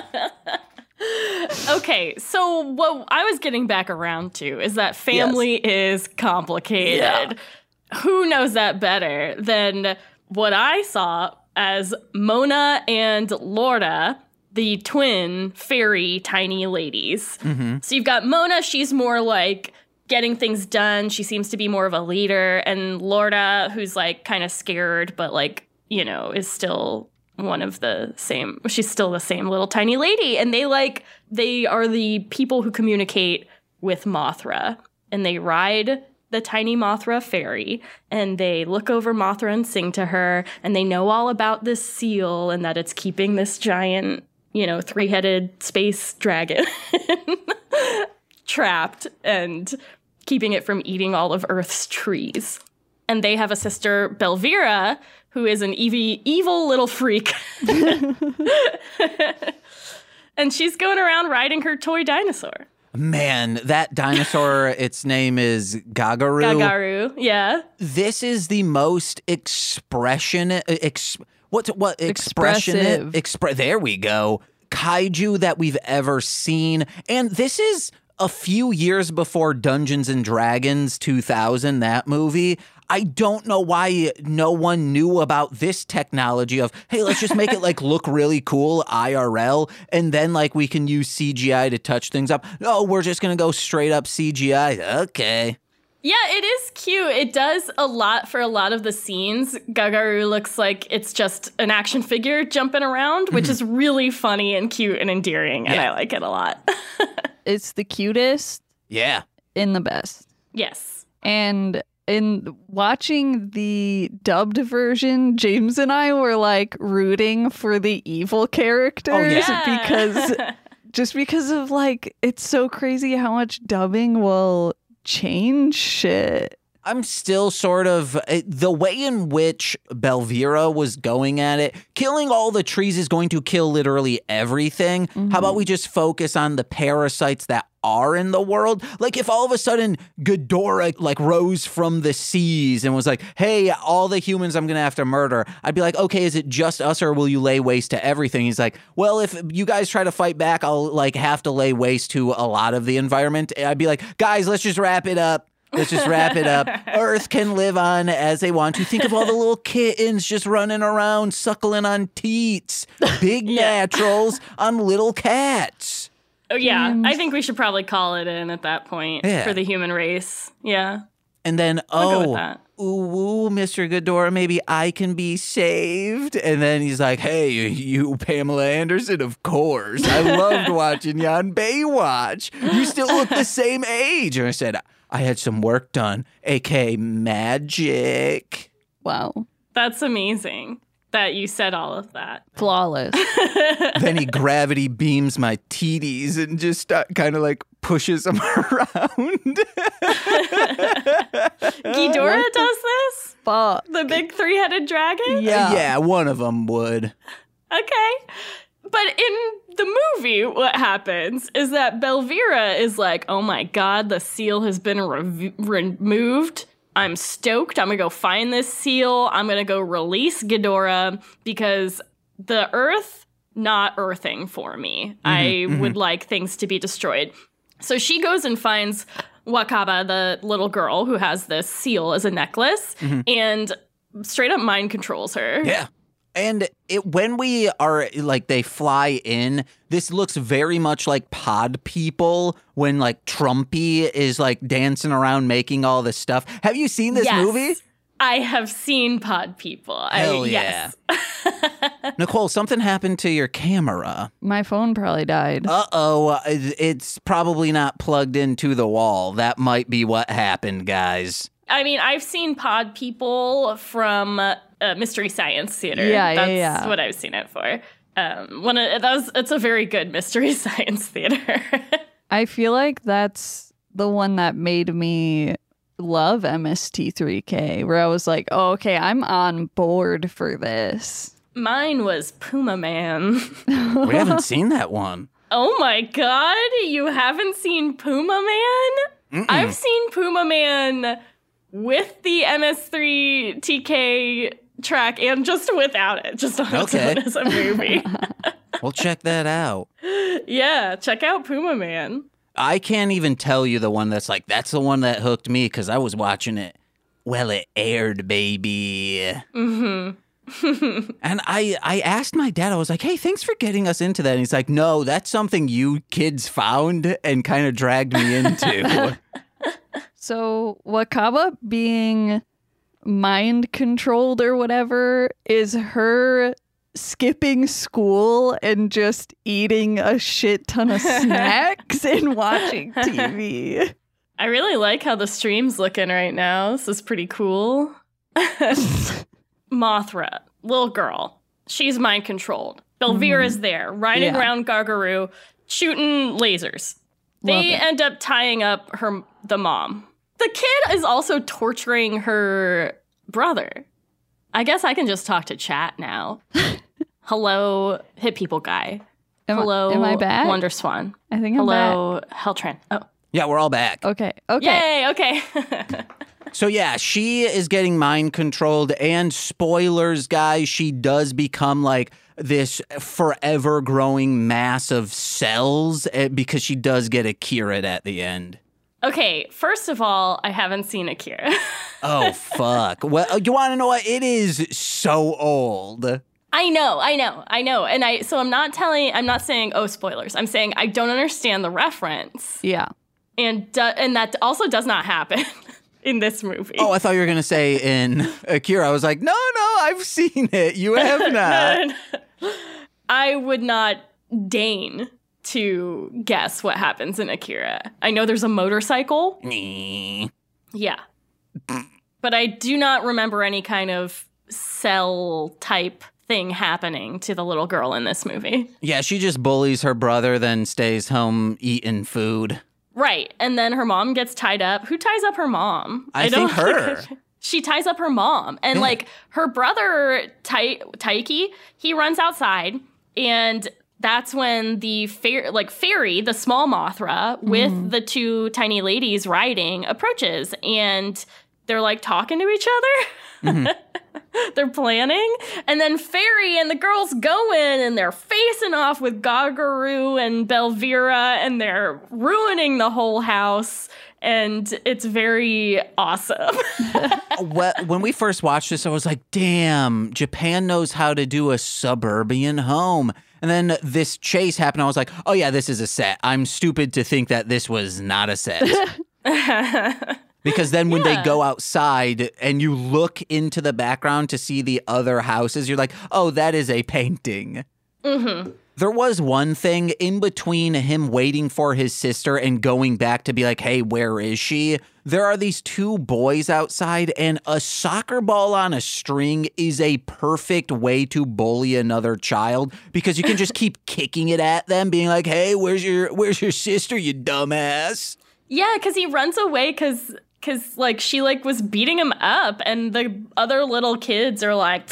Okay, so what I was getting back around to is that family is complicated. Yeah. Who knows that better than what I saw as Mona and Lorda, the twin fairy tiny ladies. Mm-hmm. So you've got Mona, she's more like getting things done. She seems to be more of a leader. And Lorda, who's like kind of scared, but like, you know, is still one of the same she's still the same little tiny lady and they like they are the people who communicate with mothra and they ride the tiny mothra ferry and they look over mothra and sing to her and they know all about this seal and that it's keeping this giant you know three-headed space dragon (laughs) trapped and keeping it from eating all of earth's trees and they have a sister belvira who is an evy, evil little freak (laughs) and she's going around riding her toy dinosaur Man, that dinosaur, (laughs) its name is Gagaru. gagaru yeah This is the most expression ex, what what expression Expressive. expre- there we go. Kaiju that we've ever seen. And this is a few years before Dungeons and Dragons 2000 that movie. I don't know why no one knew about this technology of, hey, let's just make it like look really cool IRL and then like we can use CGI to touch things up. No, we're just going to go straight up CGI. Okay. Yeah, it is cute. It does a lot for a lot of the scenes. Gagaru looks like it's just an action figure jumping around, which mm-hmm. is really funny and cute and endearing, and Yeah. I like it a lot. (laughs) It's the cutest Yeah. and the best. yes. And in watching the dubbed version, James and I were like rooting for the evil characters oh, Yeah. because (laughs) just because of like it's so crazy how much dubbing will change shit. I'm still sort of uh, the way in which Belvira was going at it. Killing all the trees is going to kill literally everything. How about we just focus on the parasites that are in the world? Like if all of a sudden Ghidorah like rose from the seas and was like, "Hey, all the humans I'm going to have to murder." I'd be like, "Okay, is it just us or will you lay waste to everything?" He's like, "Well, if you guys try to fight back, I'll like have to lay waste to a lot of the environment." I'd be like, "Guys, let's just wrap it up." Let's just wrap it up. (laughs) Earth can live on as they want to. Think of all the little (laughs) kittens just running around, suckling on teats. Big (laughs) naturals on little cats. Oh, yeah. And- I think we should probably call it in at that point Yeah. for the human race. Yeah. And then, oh, ooh, ooh, Mr. Ghidorah, maybe I can be saved. And then he's like, hey, you, Pamela Anderson, of course. I loved watching you on Baywatch. You still look the same age. And I said, I had some work done, aka magic. Wow. That's amazing that you said all of that. Flawless. (laughs) then he gravity beams my TDs and just uh, kind of like pushes them (laughs) around. (laughs) Ghidorah does this? Fuck. The big three headed dragon? Yeah. yeah, one of them would. Okay. But in the movie, what happens is that Belvira is like, oh my god, the seal has been rev- removed. I'm stoked. I'm gonna go find this seal. I'm gonna go release Ghidorah because the Earth not earthing for me. Mm-hmm, I mm-hmm. would like things to be destroyed. So she goes and finds Wakaba, the little girl who has this seal as a necklace, mm-hmm. and straight up mind controls her. Yeah. And it when we are like they fly in, this looks very much like pod people when like Trumpy is like dancing around making all this stuff. Have you seen this Yes. movie? I have seen pod people. Hell I, yeah. Yes. (laughs) Nicole, something happened to your camera. My phone probably died. Uh oh, it's probably not plugged into the wall. That might be what happened, guys. I mean, I've seen pod people from uh, Mystery Science Theater. Yeah, yeah, That's yeah. what I've seen it for. Um, one of, that was it's a very good Mystery (laughs) Science Theater. I feel like that's the one that made me love MST3K, where I was like, oh, okay, I'm on board for this. Mine was Puma Man. (laughs) We haven't seen that one. Oh my god, you haven't seen Puma Man? I've seen Puma Man with the MST3K track and just without it, just on its Okay. own as a movie. (laughs) We'll check that out. yeah, check out Puma Man. I can't even tell you the one that's like, that's the one that hooked me because I was watching it. Well, it aired, baby. Mm-hmm. (laughs) And I, I asked my dad, I was like, hey, thanks for getting us into that. And he's like, no, that's something you kids found and kind of dragged me into. (laughs) So Wakaba being mind controlled or whatever is her skipping school and just eating a shit ton of (laughs) snacks and watching TV. I really like how the stream's looking right now. This is pretty cool. (laughs) Mothra, little girl. She's mind controlled. Belvira's mm-hmm. there, riding Yeah. around Gargaru, shooting lasers. Love They it. end up tying up her the mom. The kid is also torturing her brother. I guess I can just talk to chat now. (laughs) Hello, hit people guy. Am, I- Hello, am I back? Wonder Swan. I think I'm back. Hello, Heltran. Oh, yeah, we're all back. Okay. Okay. yay! Okay. (laughs) So yeah, she is getting mind controlled and spoilers guys, she does become like this forever growing mass of cells eh, because she does get Akira at the end. Okay, first of all, I haven't seen Akira. (laughs) Oh fuck. well, uh, you want to know what? It is so old. I know, I know, I know. And I so I'm not telling I'm not saying oh spoilers. I'm saying I don't understand the reference. Yeah. And do, and that also does not happen (laughs) in this movie. Oh, I thought you were gonna say in Akira. I was like, no, no, I've seen it. You have (laughs) not. I would not deign to guess what happens in Akira. I know there's a motorcycle. Yeah. but I do not remember any kind of cell type thing happening to the little girl in this movie. yeah, she just bullies her brother, then stays home eating food. Right. And then her mom gets tied up. Who ties up her mom? I think her. (laughs) she ties up her mom. And Yeah. like her brother, Tai- Taiki, he runs outside and that's when the fair, like fairy, the small Mothra, with mm. the two tiny ladies riding, approaches, and they're like talking to each other. Mm-hmm. (laughs) they're planning, and then fairy and the girls go in, and they're facing off with Gagaru and Belvira, and they're ruining the whole house. And it's very awesome. (laughs) (laughs) When we first watched this, I was like, damn, Japan knows how to do a suburban home. And then this chase happened. I was like, oh, yeah, this is a set. I'm stupid to think that this was not a set. (laughs) because then when they go outside and you look into the background to see the other houses, you're like, oh, that is a painting. hmm There was one thing in between him waiting for his sister and going back to be like, hey, where is she? There are these two boys outside, and a soccer ball on a string is a perfect way to bully another child because you can just keep (laughs) kicking it at them, being like, hey, where's your where's your sister, you dumbass? Yeah, because he runs away because because like she like was beating him up, and the other little kids are like,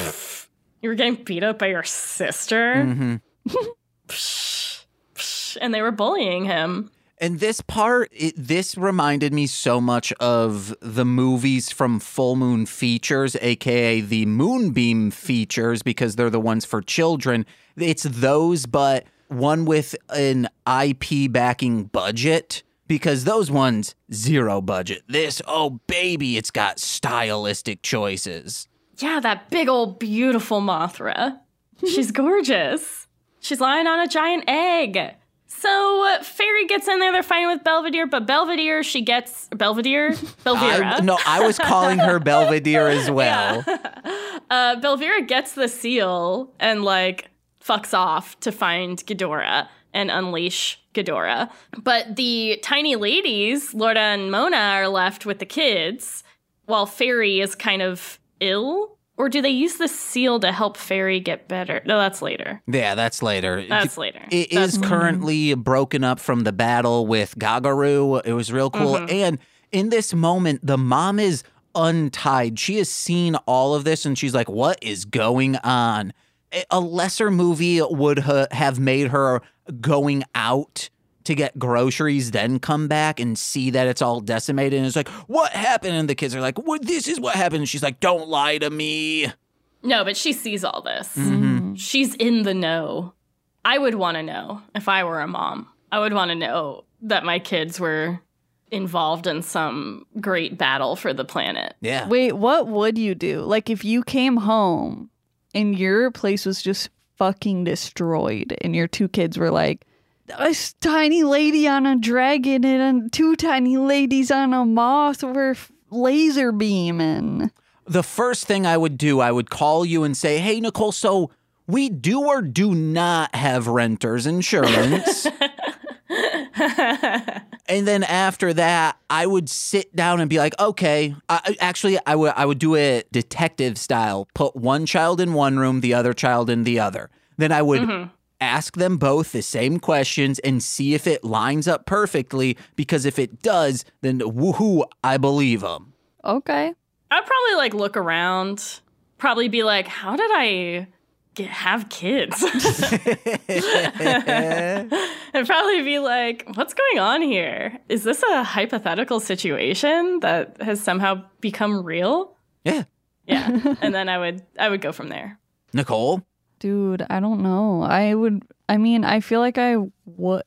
"You were getting beat up by your sister," Mm-hmm. (laughs) Pfft, pfft, and they were bullying him. And this part, it, this reminded me so much of the movies from Full Moon Features, aka the Moonbeam Features, because they're the ones for children. It's those, but one with an IP backing budget, because those ones, zero budget. This, oh baby, it's got stylistic choices. Yeah, that big old beautiful Mothra. She's gorgeous. She's lying on a giant egg. So uh, Fairy gets in there. They're fighting with Belvedere, but Belvedere, she gets Belvedere, (laughs) Belvira. I, no, I was calling her (laughs) Belvedere as well. (laughs) uh, Belvira gets the seal and like fucks off to find Ghidorah and unleash Ghidorah. But the tiny ladies, Lorda and Mona, are left with the kids, while Fairy is kind of ill. Or do they use the seal to help Fairy get better? No, that's later. Yeah, that's later. That's later. It That's- is currently broken up from the battle with Gagaru. It was real cool. Mm-hmm. And in this moment, the mom is untied. She has seen all of this and she's like, what is going on? A- A lesser movie would ha- have made her going out to get groceries, then come back and see that it's all decimated. And it's like, what happened? And the kids are like, well, this is what happened. And she's like, don't lie to me. No, but she sees all this. Mm-hmm. She's in the know. I would want to know if I were a mom. I would want to know that my kids were involved in some great battle for the planet. Yeah. Wait, what would you do? Like if you came home and your place was just fucking destroyed and your two kids were like a s- tiny lady on a dragon and two tiny ladies on a moth were laser beaming. the first thing I would do, I would call you and say, Hey, Nicole, so we do or do not have renter's insurance. (laughs) and then after that, I would sit down and be like, okay, I, I- actually, I would I would do it detective style. Put one child in one room, the other child in the other. Then I would mm-hmm. Ask them both the same questions and see if it lines up perfectly. Because if it does, then woohoo, I believe them. Okay. I'd probably like look around, probably be like, how did I get, have kids? (laughs) and probably be like, what's going on here? Is this a hypothetical situation that has somehow become real? Yeah, Yeah. and then I would I would go from there. Nicole. Dude, I don't know. I would I mean, I feel like I would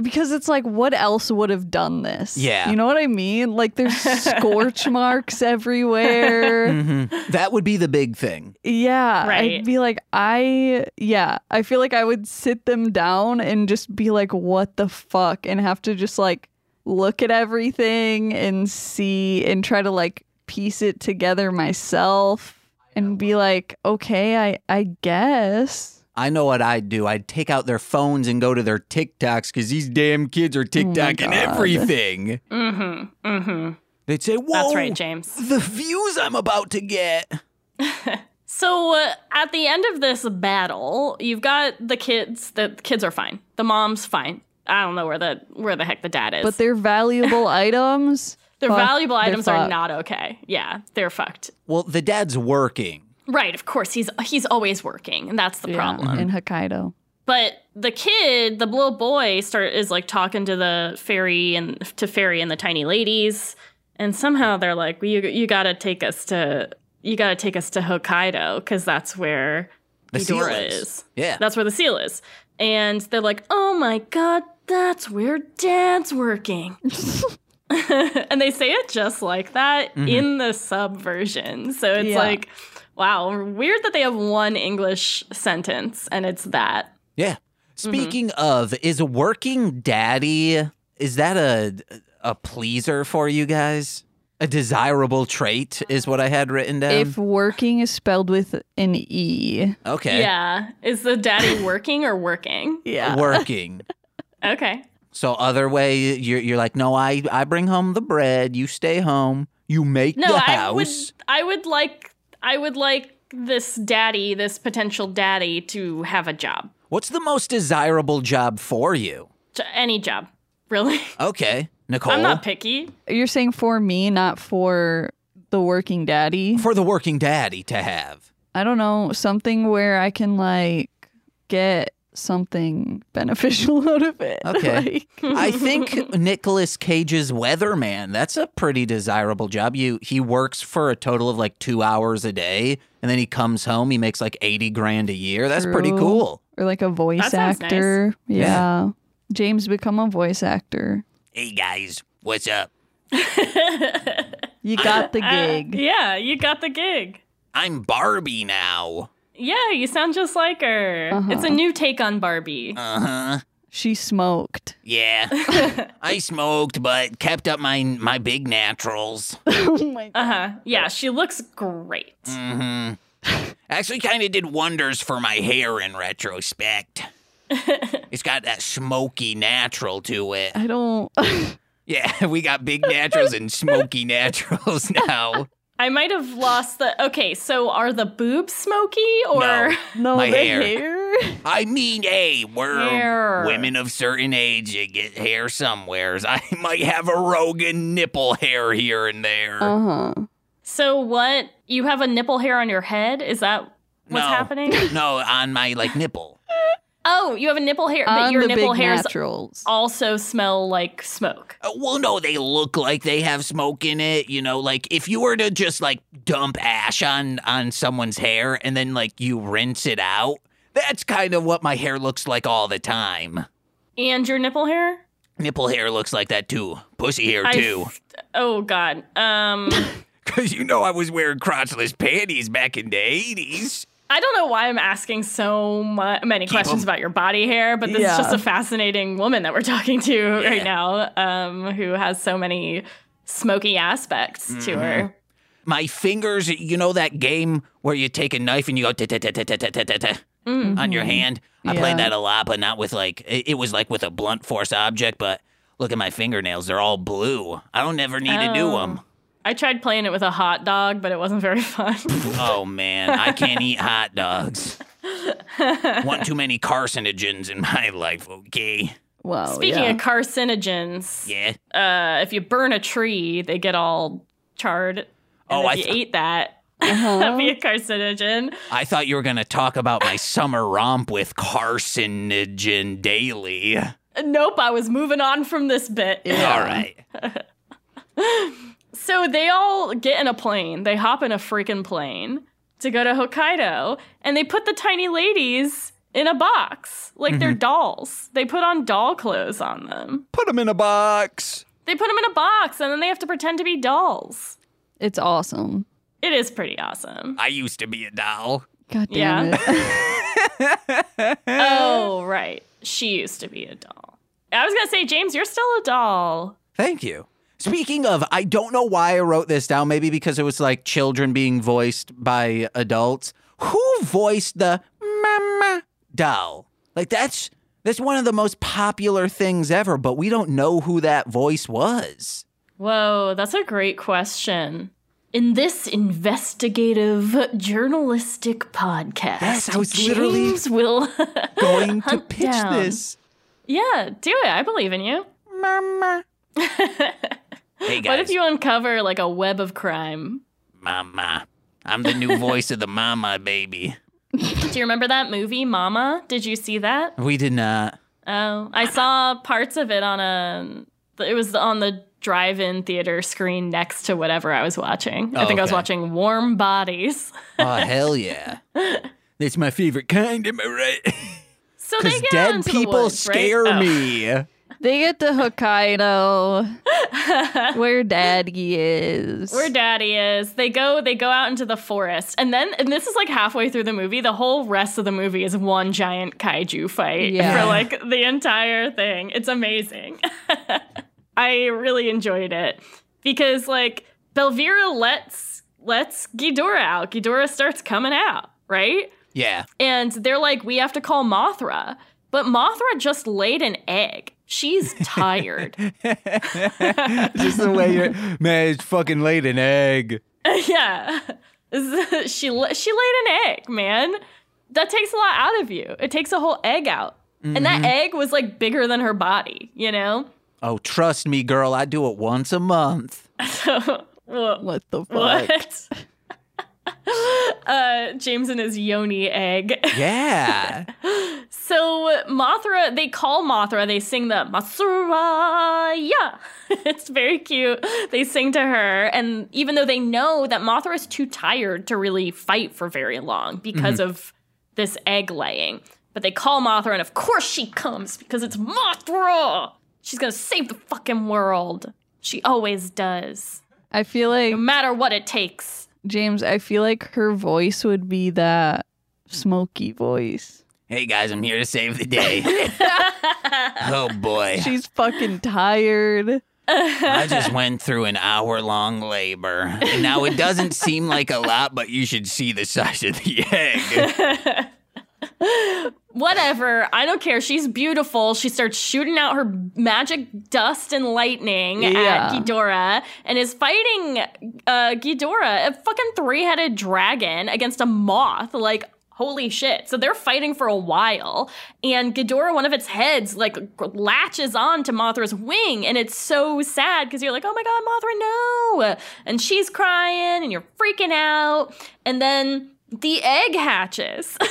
because it's like what else would have done this? Yeah. You know what I mean? Like there's (laughs) scorch marks everywhere. Mhm. That would be the big thing. Yeah. Right. I'd be like, I, yeah, I feel like I would sit them down and just be like, what the fuck? And have to just like look at everything and see and try to like piece it together myself and be like, okay, I, I guess. I know what I'd do. I'd take out their phones and go to their TikToks because these damn kids are TikToking God. everything. Mm-hmm. Mm-hmm. They'd say, Whoa, That's right, James. the views I'm about to get. (laughs) So uh, at the end of this battle, you've got the kids. The kids are fine. The mom's fine. I don't know where the where the heck the dad is. But they're valuable (laughs) items. Their fuck, valuable they're items are fucked. not okay. Yeah, they're fucked. Well, the dad's working. Right, of course. He's he's always working, and that's the Yeah, problem. in Hokkaido. But the kid, the little boy, start is like talking to the fairy and to fairy and the tiny ladies, and somehow they're like, well, "You you gotta take us to you gotta take us to Hokkaido because that's where The seal Ghidorah is. is. Yeah. That's where the seal is." And they're like, "Oh my god, that's where Dad's working." (laughs) (laughs) and they say it just like that mm-hmm. in the sub version. So it's Yeah. like, wow, weird that they have one English sentence and it's that. Yeah. Mm-hmm. Speaking of, is working daddy, is that a a pleaser for you guys? A desirable trait is what I had written down. if working is spelled with an E. okay. Yeah. Is the daddy working or working? Yeah. Working. (laughs) Okay. So other way, you're you're like, no, I I bring home the bread. You stay home. You make No, the I would. I would like I would like this daddy, this potential daddy to have a job. What's the most desirable job for you? Any job. Really? (laughs) Okay, Nicole. I'm not picky. You're saying for me, not for the working daddy. for the working daddy to have. I don't know, something where I can like get something beneficial (laughs) out of it. Okay. Like, I think Nicolas Cage's weatherman, that's a pretty desirable job. You he works for a total of like 2 hours a day and then he comes home, he makes like 80 grand a year. That's pretty cool. or like a voice That sounds nice. actor. Yeah. Yeah. James become a voice actor. Hey guys, what's up? (laughs) (laughs) You got the Uh, gig. yeah, you got the gig. I'm Barbie now. Yeah, you sound just like her. It's a new take on Barbie. Uh-huh. She smoked. Yeah. (laughs) I smoked but kept up my my big naturals. (laughs) oh my Uh huh. Yeah, she looks great. Mm Mhm. Actually kind of did wonders for my hair in retrospect. (laughs) it's got that smoky natural to it. I don't Yeah, we got big naturals and smoky naturals now. I might have lost the. Okay, so are the boobs smoky or? No. know My the hair. hair. I mean, hey, we're Hair. women of certain age that get hair somewheres. (laughs) I might have a Rogan nipple hair here and there. Uh-huh. So what? You have a nipple hair on your head? Is that what's No. happening? (laughs) no, on my like nipple. Oh, you have a nipple hair, but On your nipple big hairs naturals. also smell like smoke. Uh, well, no, they look like they have smoke in it. You know, like if you were to just like dump ash on on someone's hair and then like you rinse it out, that's kind of what my hair looks like all the time. And your nipple hair? Nipple hair looks like that too. Pussy hair I too. f- oh God. Um, (laughs) Cause you know I was wearing crotchless panties back in the eighties. I don't know why I'm asking so mu- many questions about your body hair, but this Yeah. is just a fascinating woman that we're talking to Yeah. right now, um, who has so many smoky aspects Mm-hmm. to her. My fingers, you know that game where you take a knife and you go on your hand. I played that a lot, but not with like it, it was like with a blunt force object. But look at my fingernails; they're all blue. I don't ever need to do Oh. them. I tried playing it with a hot dog, but it wasn't very fun. (laughs) Oh man, I can't eat hot dogs. (laughs) One too many carcinogens in my life. Okay, Wow. Speaking yeah. of carcinogens, yeah. uh, if you burn a tree, they get all charred. And Oh, if I you th- ate that, (laughs) Uh-huh. that'd be a carcinogen. I thought you were gonna talk about my summer romp with carcinogen daily. Nope, I was moving on from this bit. Yeah. All right. So they all get in a plane. They hop in a freaking plane to go to Hokkaido, and they put the tiny ladies in a box like Mm-hmm. they're dolls. They put on doll clothes on them. Put them in a box. They put them in a box, and then they have to pretend to be dolls. It's awesome. It is pretty awesome. I used to be a doll. God damn Yeah. it. (laughs) (laughs) oh, right. She used to be a doll. I was gonna say, James, you're still a doll. Thank you. Speaking of, I don't know why I wrote this down. Maybe because it was like children being voiced by adults. Who voiced the mama doll? Like that's that's one of the most popular things ever, but we don't know who that voice was. Whoa, that's a great question. In this investigative journalistic podcast, Yes, I was literally James will (laughs) Going to pitch down. this. Yeah, do it. I believe in you. Mama. (laughs) hey guys. What if you uncover like a web of crime? Mama. I'm the new voice of the mama baby. Do you remember that movie, Mama? Did you see that? We did not. Oh, I saw parts of it on a. It was on the drive-in theater screen next to whatever I was watching. I think I was watching Warm Bodies. Oh (laughs) hell yeah. That's my favorite kind, am I right? So they Because get dead into the people woods, right? scare Oh. Me. They get to Hokkaido, (laughs) where Daddy is. where daddy is they go they go out into the forest and then and this is like halfway through the movie the whole rest of the movie is one giant kaiju fight Yeah. for like the entire thing it's amazing (laughs) i really enjoyed it because like Belvira lets lets Ghidorah out. Ghidorah starts coming out, right? Yeah. And they're like, we have to call Mothra. But Mothra just laid an egg. She's tired. (laughs) Just the way you're, man, it's fucking laid an egg. (laughs) yeah. she she laid an egg, man. That takes a lot out of you. It takes a whole egg out. And that mm-hmm. egg was like bigger than her body, you know? Oh, trust me, girl, I do it once a month. (laughs) Wha- What the fuck? What? (laughs) uh, James and his yoni egg. Yeah. (laughs) So Mothra, they call Mothra. They sing the Matsura, yeah. (laughs) it's very cute. They sing to her, and even though they know that Mothra is too tired to really fight for very long because of this egg laying, but they call Mothra, and of course she comes because it's Mothra. She's gonna save the fucking world. She always does, I feel like no matter what it takes. James. I feel like her voice would be that smoky voice. hey, guys, I'm here to save the day. (laughs) oh, boy. She's fucking tired. I just went through an hour long labor. And now it doesn't seem like a lot, but you should see the size of the egg. (laughs) Whatever. I don't care. She's beautiful. She starts shooting out her magic dust and lightning Yeah. at Ghidorah and is fighting uh, Ghidorah, a fucking three headed dragon, against a moth. Like, holy shit. So they're fighting for a while. And Ghidorah, one of its heads, like latches on to Mothra's wing. And it's so sad because you're like, oh my God, Mothra, no. And she's crying and you're freaking out. And then the egg hatches. (laughs)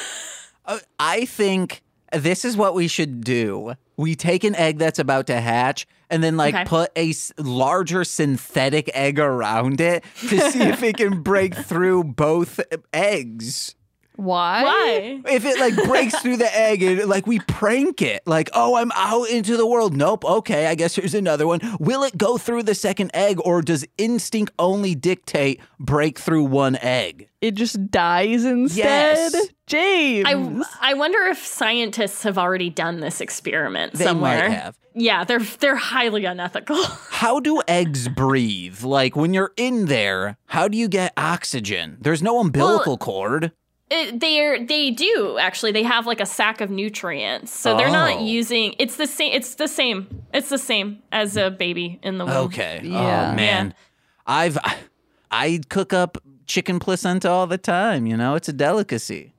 Uh, I think this is what we should do. We take an egg that's about to hatch and then like Okay. put a s- larger synthetic egg around it to see if it can break (laughs) through both eggs. Why? Why? If it like breaks through the egg and like we prank it, like, oh, I'm out into the world. Nope. Okay. I guess here's another one. Will it go through the second egg or does instinct only dictate break through one egg? It just dies instead. Yes. James. I, I wonder if scientists have already done this experiment They somewhere. might have. Yeah, they're they're highly unethical. (laughs) How do eggs breathe? Like when you're in there, how do you get oxygen? There's no umbilical cord. It, they're they do actually. They have like a sack of nutrients, so they're not Oh. using. It's the same. It's the same. It's the same as a baby in the womb. Okay. Oh, yeah. Oh man. I've I cook up chicken placenta all the time, you know? It's a delicacy.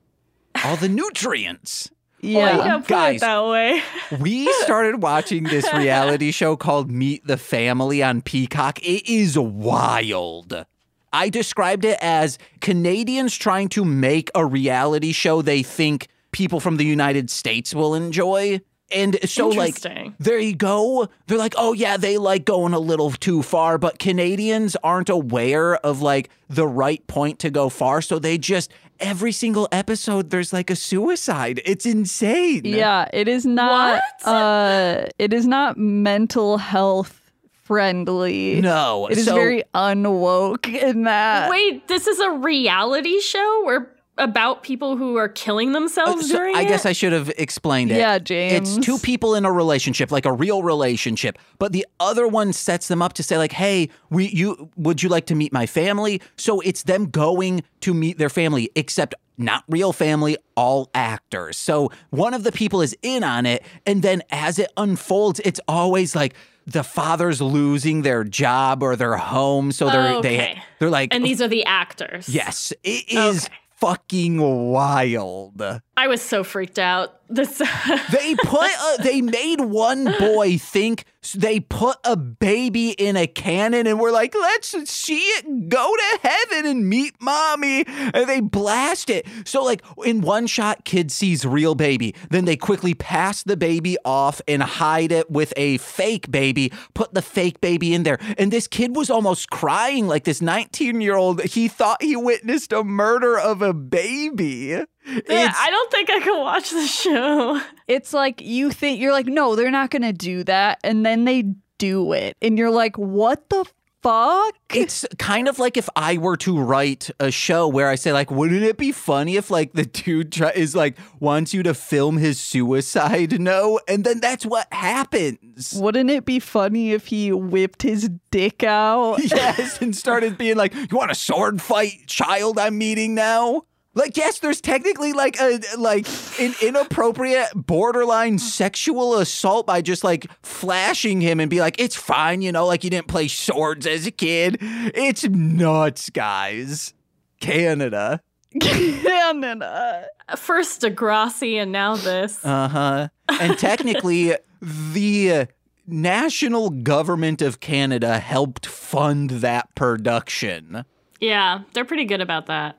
All the nutrients. (laughs) Yeah. gotta put Guys. it that way. We started watching this (laughs) reality show called Meet the Family on Peacock. It is wild. I described it as Canadians trying to make a reality show they think people from the United States will enjoy. And so, like, there you go. They're like, oh, yeah, they like going a little too far, but Canadians aren't aware of like the right point to go far. So they just, every single episode, there's like a suicide. It's insane. Yeah, it is not What? uh it is not mental health friendly. No. It is so, very unwoke in that. Wait, this is a reality show where about people who are killing themselves uh, So during I it. guess I should have explained it. Yeah, James. It's two people in a relationship, like a real relationship, but the other one sets them up to say like, "Hey, we you would you like to meet my family?" So it's them going to meet their family, except not real family, all actors. So one of the people is in on it, and then as it unfolds, it's always like the father's losing their job or their home, so they're they they're like, and these are the actors. yes, it is Okay. fucking wild. I was so freaked out. This (laughs) They put a, they made one boy think they put a baby in a cannon and we're like, let's see it go to heaven and meet mommy. And they blast it. So like in one shot, kid sees real baby. Then they quickly pass the baby off and hide it with a fake baby, put the fake baby in there. And this kid was almost crying like this 19 year old. He thought he witnessed a murder of a baby. It's- I don't think I can watch the show. It's like you think you're like, no, they're not gonna do that, and then they do it, and you're like, what the fuck? It's kind of like if I were to write a show where I say like, wouldn't it be funny if like the dude try- is like wants you to film his suicide note, and then that's what happens. Wouldn't it be funny if he whipped his dick out? (laughs) yes, and started being like, "You want a sword fight, child? I'm meeting now." Like, yes, there's technically like a like an inappropriate borderline sexual assault by just like flashing him and be like, "It's fine," you know, like you didn't play swords as a kid. It's nuts, guys. Canada. Canada. First Degrassi and now this. Uh huh. And technically, (laughs) the national government of Canada helped fund that production. Yeah, they're pretty good about that.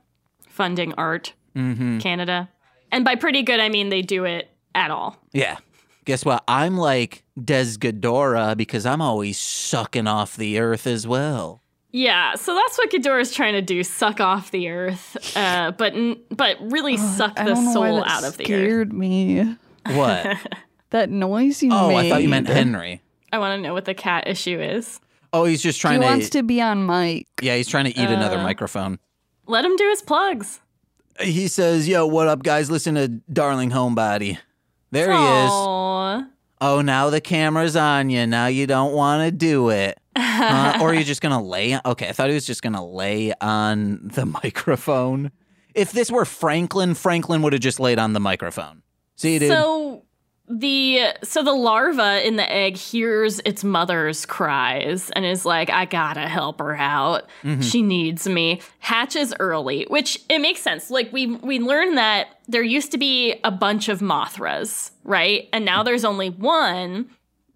Funding art, Canada. And by pretty good, I mean they do it at all. Yeah. Guess what? I'm like Desghidorah because I'm always sucking off the earth as well. Yeah, so that's what Ghidorah's trying to do: suck off the earth, uh, but n- but really suck the don't know why soul out of the earth. scared me. What? (laughs) That noise you oh, made. I thought you meant Henry. I want to know what the cat issue is. Oh, he's just trying He trying wants to be on mic. Yeah, he's trying to eat another Uh. microphone. Let him do his plugs. He says, "Yo, what up, guys? Listen to Darling Homebody." There he is. Oh, now the camera's on you. Now you don't want to do it. (laughs) Or you're just going to lay Okay, I thought he was just going to lay on the (laughs) microphone. If this were Franklin, Franklin would have just laid on the microphone. See, dude? So the so the larva in the egg hears its mother's cries and is like, I gotta help her out. Mm-hmm. She needs me. Hatches early, which it makes sense. Like we we learned that there used to be a bunch of Mothras, right? And now mm-hmm. there's only one.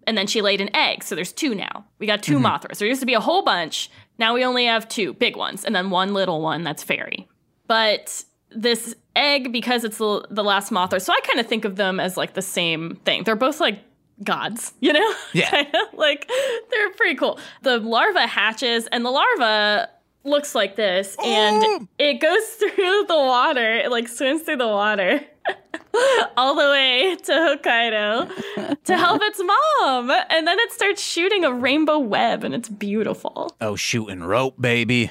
And then she laid an egg, so there's two now. We got 2 mm-hmm. Mothras. There used to be a whole bunch. Now we only have two big ones, and then one little one that's fairy. But this egg, because it's the, the last Mothra, so I kind of think of them as like the same thing. They're both like gods, (laughs) you know? Yeah. (laughs) Like they're pretty cool. The larva hatches, and the larva looks like this, and Oh. it goes (laughs) through the water, it like swims through the water. All the way to Hokkaido to help its mom. And then it starts shooting a rainbow web, and it's beautiful. oh, shooting rope, baby.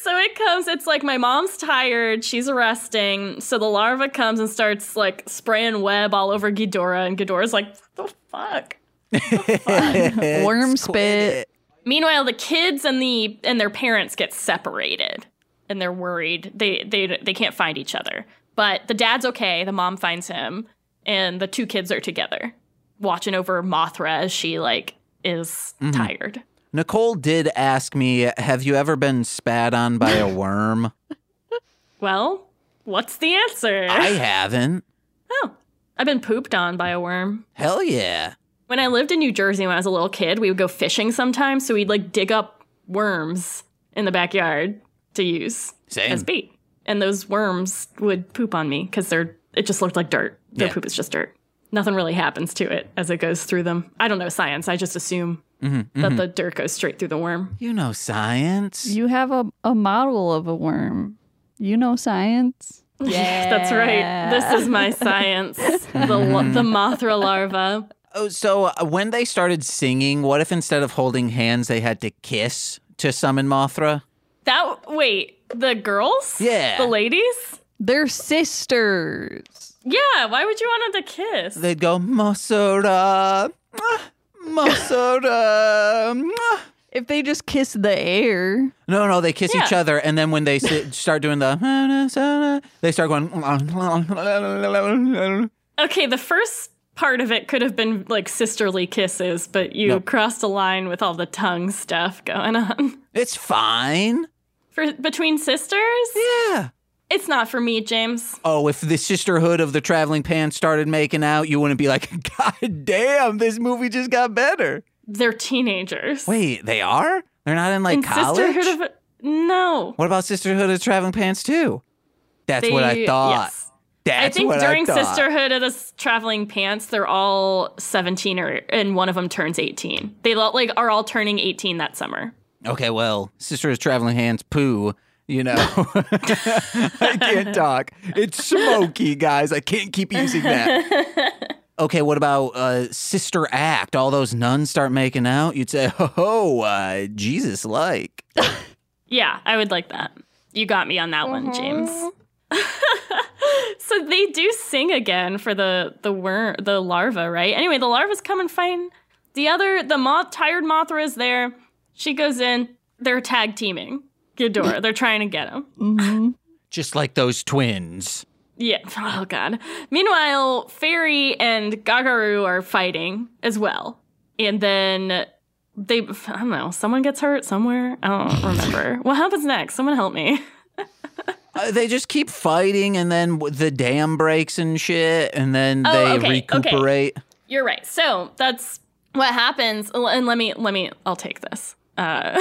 So it comes, it's like my mom's tired, she's resting. So the larva comes and starts like spraying web all over Ghidorah, and Ghidorah's like, the fuck? (laughs) Worm spit. Meanwhile, the kids and the and their parents get separated, and they're worried. They they they can't find each other. But the dad's okay. The mom finds him, and the two kids are together, watching over Mothra as she like is tired. Nicole did ask me, "Have you ever been spat on by a (laughs) worm?" Well, what's the answer? I haven't. oh, I've been pooped on by a worm. Hell yeah. When I lived in New Jersey when I was a little kid, we would go fishing sometimes. So we'd like dig up worms in the backyard to use Same. as bait. And those worms would poop on me because they're it just looked like dirt. Their Yeah. poop is just dirt. Nothing really happens to it as it goes through them. I don't know science. I just assume Mm-hmm, that the dirt goes straight through the worm. You know science. You have a, a model of a worm. You know science. Yeah. (laughs) That's right. This is my science. (laughs) the the Mothra larva. Oh, so uh, when they started singing, what if instead of holding hands, they had to kiss to summon Mothra? That wait, the girls? Yeah. The ladies? They're sisters. Yeah, why would you want them to kiss? They'd go, Mosora, Mosora. If they just kiss the air. No, no, they kiss each other, and then when they sit, (laughs) start doing the, they start going. (laughs) Okay, the first part of it could have been like sisterly kisses, but you Nope. crossed a line with all the tongue stuff going on. It's fine. For between sisters? Yeah. It's not for me, James. Oh, if the sisterhood of the traveling pants started making out, you wouldn't be like, (laughs) God damn, this movie just got better. They're teenagers. Wait, they are? They're not in like In college? Sisterhood of No. what about Sisterhood of the Traveling Pants too? That's what I thought. yes. That's I think during I. Sisterhood of the Traveling Pants, they're all 17 or and one of them turns 18. They like are all turning 18 that summer. Okay, well, Sisterhood of Traveling Hands poo. You know, (laughs) I can't talk. It's smoky, guys. I can't keep using that. (laughs) okay, what about uh, Sister Act? All those nuns start making out. You'd say, (laughs) oh, uh, Jesus like. Yeah, I would like that. You got me on that one, James. so they do sing again for the the worm, the larva, right? Anyway, the larva's come and fighting. The other, the moth, tired Mothra is there. She goes in. They're tag teaming Ghidorah. They're trying to get him. Just like those twins. Yeah. Oh god. Meanwhile, Fairy and Gagaru are fighting as well, and then they I don't know. Someone gets hurt somewhere. I don't (laughs) remember. what happens next? Someone help me. Uh, they just keep fighting, and then the dam breaks and shit, and then Oh, they okay, okay. recuperate. You're right. So that's what happens. And let me, let me, I'll take this. Uh,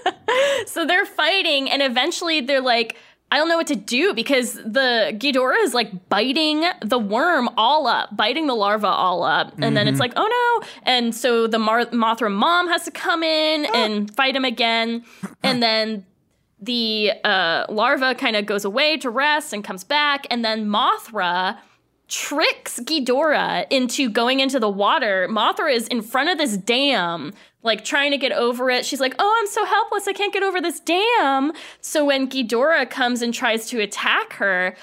(laughs) so they're fighting, and eventually they're like, I don't know what to do because the Ghidorah is like biting the worm all up, biting the larva all up. And then it's like, oh no. And so the Mar- Mothra mom has to come in (gasps) and fight him again. And then the uh, larva kind of goes away to rest and comes back. And then Mothra tricks Ghidorah into going into the water. Mothra is in front of this dam, like trying to get over it. She's like, "Oh, I'm so helpless. I can't get over this dam." So when Ghidorah comes and tries to attack her,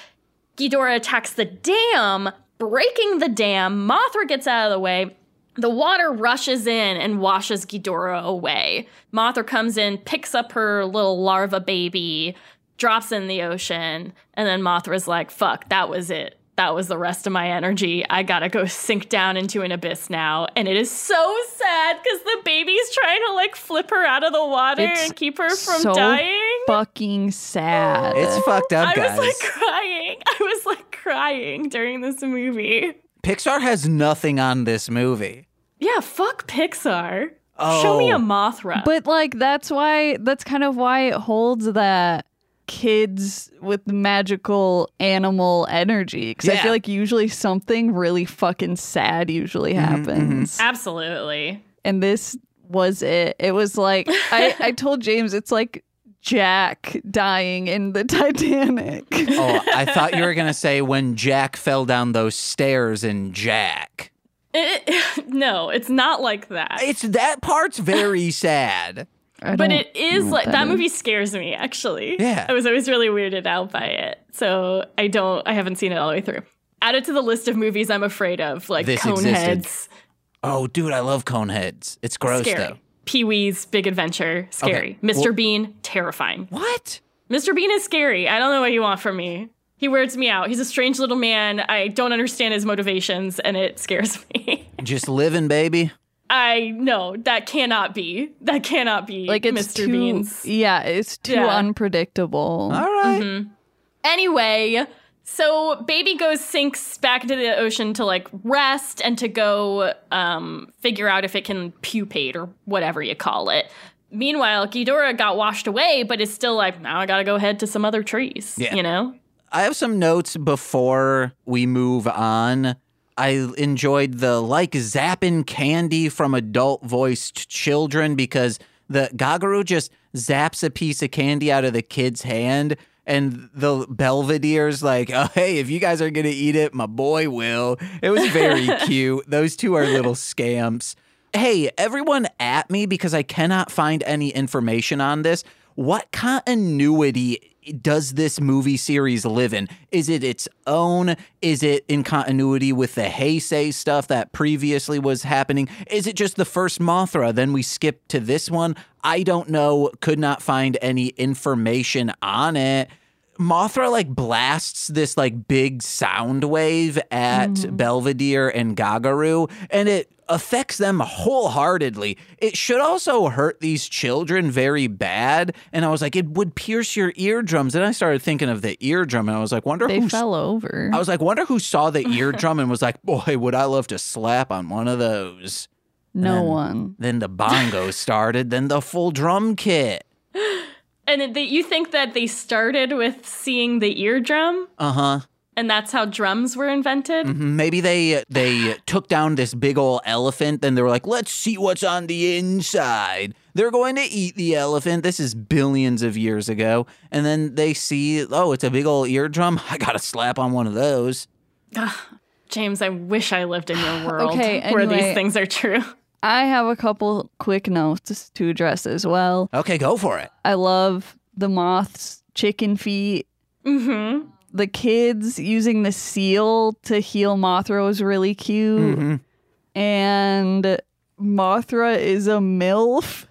Ghidorah attacks the dam, breaking the dam. Mothra gets out of the way. The water rushes in and washes Ghidorah away. Mothra comes in, picks up her little larva baby, drops in the ocean, and then Mothra's like, fuck, that was it. That was the rest of my energy. I gotta go sink down into an abyss now. And it is so sad because the baby's trying to like flip her out of the water It's and keep her from so dying. Fucking sad. It's fucked up, I guys. was like crying. I was like crying during this movie. Pixar has nothing on this movie. Yeah, fuck Pixar. Show me oh. a Oh. Mothra. But like that's why that's kind of why it holds that kids with magical animal energy because I feel like usually something really fucking sad usually mm-hmm, mm-hmm. happens. Absolutely. And this was it. It was like I, (laughs) I told James it's like Jack dying in the (laughs) Titanic. Oh, I (laughs) thought you were going to say when Jack fell down those stairs in Jack. It- no, it's not like that. It's that part's very sad. But it is like that, is. movie scares me actually. Yeah. I was always really weirded out by it. So I don't I haven't seen it all the way through. Add it to the list of movies I'm afraid of, like This Coneheads, Oh, dude, I love Coneheads. It's gross scary. though. Pee Wee's Big Adventure, scary. Okay, Mr. well- Bean, terrifying. What? Mr. Bean is scary. I don't know what you want from me. He weirds me out. He's a strange little man. I don't understand his motivations, and it scares (laughs) me. Just living, baby. I know that cannot be. That cannot be like it's Mr. too Bean's. yeah, it's too Yeah. unpredictable. All right. Mm-hmm. Anyway, so baby goes sinks back into the ocean to like rest and to go um, figure out if it can pupate or whatever you call it. Meanwhile, Ghidorah got washed away, but is still like, now I gotta go head to some other trees. Yeah. You know? I have some notes before we move on. I enjoyed the like zapping candy from adult voiced children because the Gagaru just zaps a piece of candy out of the kid's hand. And the Belvedere's like, oh, hey, if you guys are going to eat it, my boy will. It was very (laughs) cute. Those two are little scamps. Hey, everyone at me because I cannot find any information on this. What continuity does this movie series live in? Is it its own? Is it in continuity with the Heisei stuff that previously was happening? Is it just the first Mothra? Then we skip to this one? I don't know. Could not find any information on it. Mothra like blasts this like big sound wave at mm-hmm. Belvedere and Gagaru, and it affects them wholeheartedly. It should also hurt these children very bad. And I was like, it would pierce your eardrums. And I started thinking of the eardrum, and I was like, wonder They who. fell over. I was like, wonder who saw the eardrum and was like, boy, would I love to slap on one of those. no then- one. Then the bongo (laughs) started, then the full drum kit. And it- you think that they started with seeing the eardrum, Uh huh. And that's how drums were invented? Mm-hmm. Maybe they uh, they uh, took down this big old elephant, then they were like, "Let's see what's on the inside." They're going to eat the elephant. This is billions of years ago, and then they see, "Oh, it's a big old eardrum. I gotta slap on one of those." James, I wish I lived in your (sighs) world Okay, where these things are true. I have a couple quick notes to address as well. Okay, go for it. I love the moth's chicken feet. Mm-hmm. The kids using the seal to heal Mothra was really cute. Mm-hmm. And Mothra is a MILF.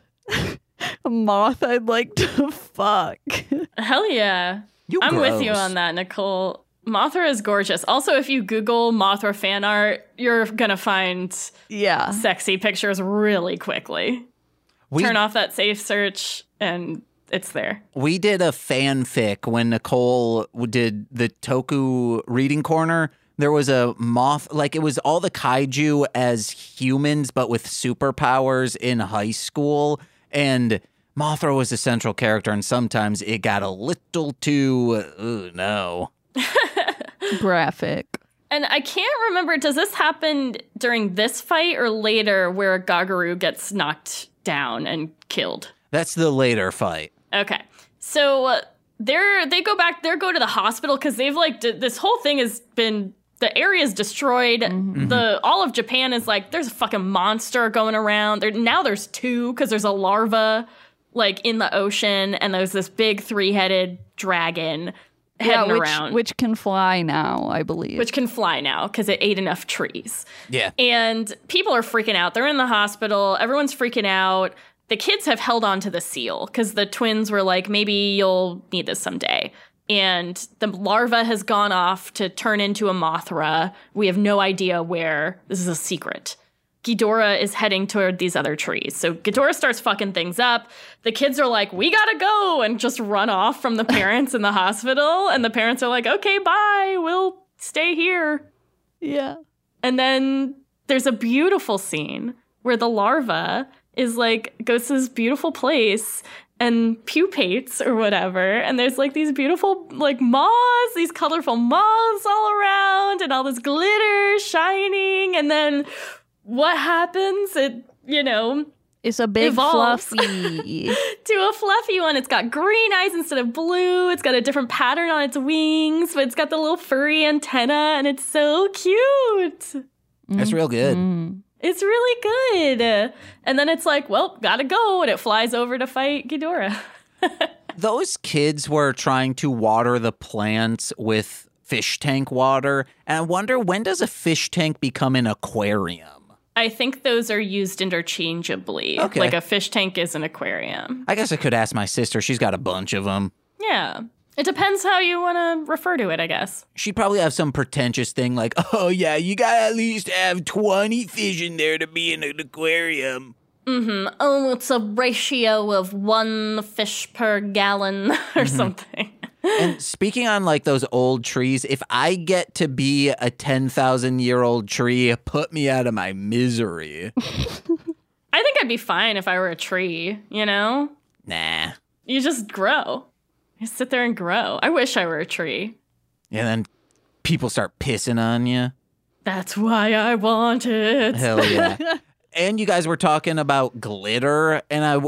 a (laughs) moth I'd like to fuck. Hell yeah. You I'm with you on that, Nicole. Mothra is gorgeous. Also, if you Google Mothra fan art, you're gonna find yeah. sexy pictures really quickly. We, Turn off that safe search, and it's there. we did a fanfic when Nicole did the Toku reading corner. There was a moth, like it was all the kaiju as humans, but with superpowers in high school. And Mothra was a central character, and sometimes it got a little too, uh, no. (laughs) Graphic. And I can't remember, does this happen during this fight or later where Gagaru gets knocked down and killed? That's the later fight. Okay. So uh, they're they go back they go to the hospital cuz they've like d- this whole thing has been the area's destroyed. The all of Japan is like there's a fucking monster going around. There now there's two cuz there's a larva like in the ocean and there's this big three-headed dragon heading which, around which can fly now, I believe. which can fly now cuz it ate enough trees. Yeah. And people are freaking out. They're in the hospital. Everyone's freaking out. The kids have held on to the seal because the twins were like, maybe you'll need this someday. And the larva has gone off to turn into a Mothra. We have no idea where. This is a secret. Ghidorah is heading toward these other trees. So Ghidorah starts fucking things up. The kids are like, we gotta go, and just run off from the parents in the hospital. And the parents are like, okay, bye, we'll stay here. yeah. And then there's a beautiful scene where the larva is like goes to this beautiful place and pupates or whatever. And there's like these beautiful like moths, these colorful moths all around and all this glitter shining. And then what happens? It, you know, It's a big Evolves. fluffy. (laughs) to a fluffy one. It's got green eyes instead of blue. It's got a different pattern on its wings, but it's got the little furry antenna and it's so cute. That's real good. Mm. It's really good. And then it's like, well, gotta go. And it flies over to fight Ghidorah. (laughs) Those kids were trying to water the plants with fish tank water. And I wonder when does a fish tank become an aquarium? I think those are used interchangeably. Okay. Like a fish tank is an aquarium. I guess I could ask my sister. She's got a bunch of them. Yeah. It depends how you want to refer to it, I guess. She'd probably have some pretentious thing like, (laughs) oh, yeah, you gotta at least have 20 fish in there to be in an aquarium. Mm-hmm. Oh, it's a ratio of one fish per gallon (laughs) or something. And (laughs) speaking on like those old trees, if I get to be a 10,000 year old tree, put me out of my misery. I think I'd be fine if I were a tree, you know? nah. You just grow. You sit there and grow. I wish I were a tree. And then people start pissing on you. That's why I want it. Hell yeah. (laughs) and you guys were talking about glitter, and I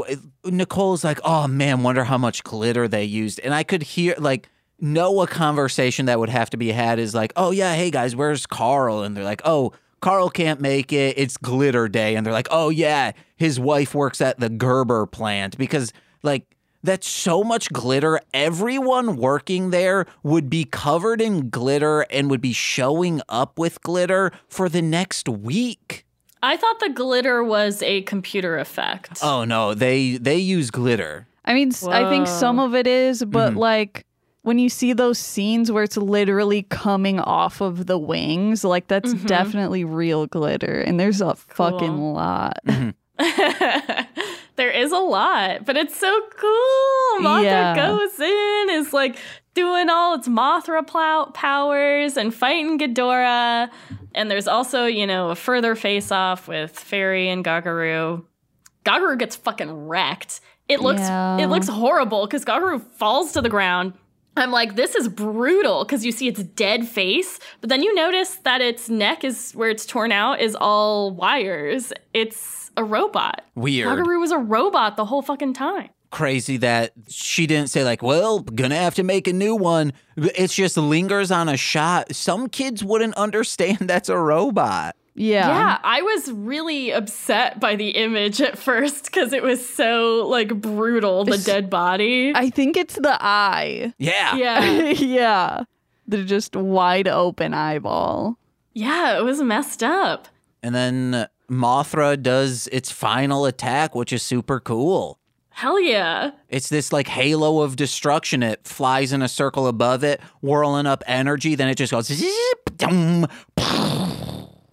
Nicole's like, "Oh man, wonder how much glitter they used." And I could hear like know a conversation that would have to be had is like, "Oh yeah, hey guys, where's Carl?" And they're like, "Oh." Carl can't make it. It's glitter day. And they're like, oh, yeah, his wife works at the Gerber plant because, like, that's so much glitter. Everyone working there would be covered in glitter and would be showing up with glitter for the next week. I thought the glitter was a computer effect. Oh no, they they use glitter. I mean, I think some of it is, but Mhm. like when you see those scenes where it's literally coming off of the wings, like that's Mhm. definitely real glitter. And there's a fucking lot. (laughs) there is a lot, but it's so cool. Mothra Yeah. goes in, is like doing all its Mothra plow- powers and fighting Ghidorah. And there's also, you know, a further face off with Fairy and Gagaru. Gagaru gets fucking wrecked. It looks Yeah. it looks horrible because Gagaru falls to the ground. I'm like, this is brutal because you see its dead face, but then you notice that its neck is where it's torn out is all wires. It's a robot. Weird. Gagaru was a robot the whole fucking time. crazy that she didn't say like, "Well, gonna have to make a new one." It just lingers on a shot. Some kids wouldn't understand (laughs) that's a robot. Yeah. Yeah, I was really upset by the image at first because it was so like brutal, the It's- dead body. I think it's the eye. Yeah. yeah. (laughs) yeah. The just wide open eyeball. Yeah, it was messed up. And then Mothra does its final attack, which is super cool. Hell yeah. It's this like halo of destruction. It flies in a circle above it, whirling up energy. Then it just goes zip, dum,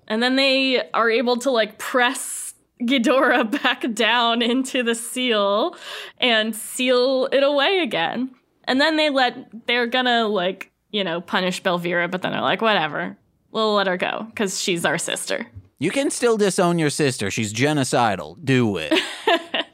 And then they are able to like press Ghidorah (laughs) back down into the seal and seal it away again. And then they let, they're gonna like, you know, punish Belvera, but then they're like, whatever, we'll let her go because she's our sister. You can still disown your sister. She's genocidal. Do it. (laughs)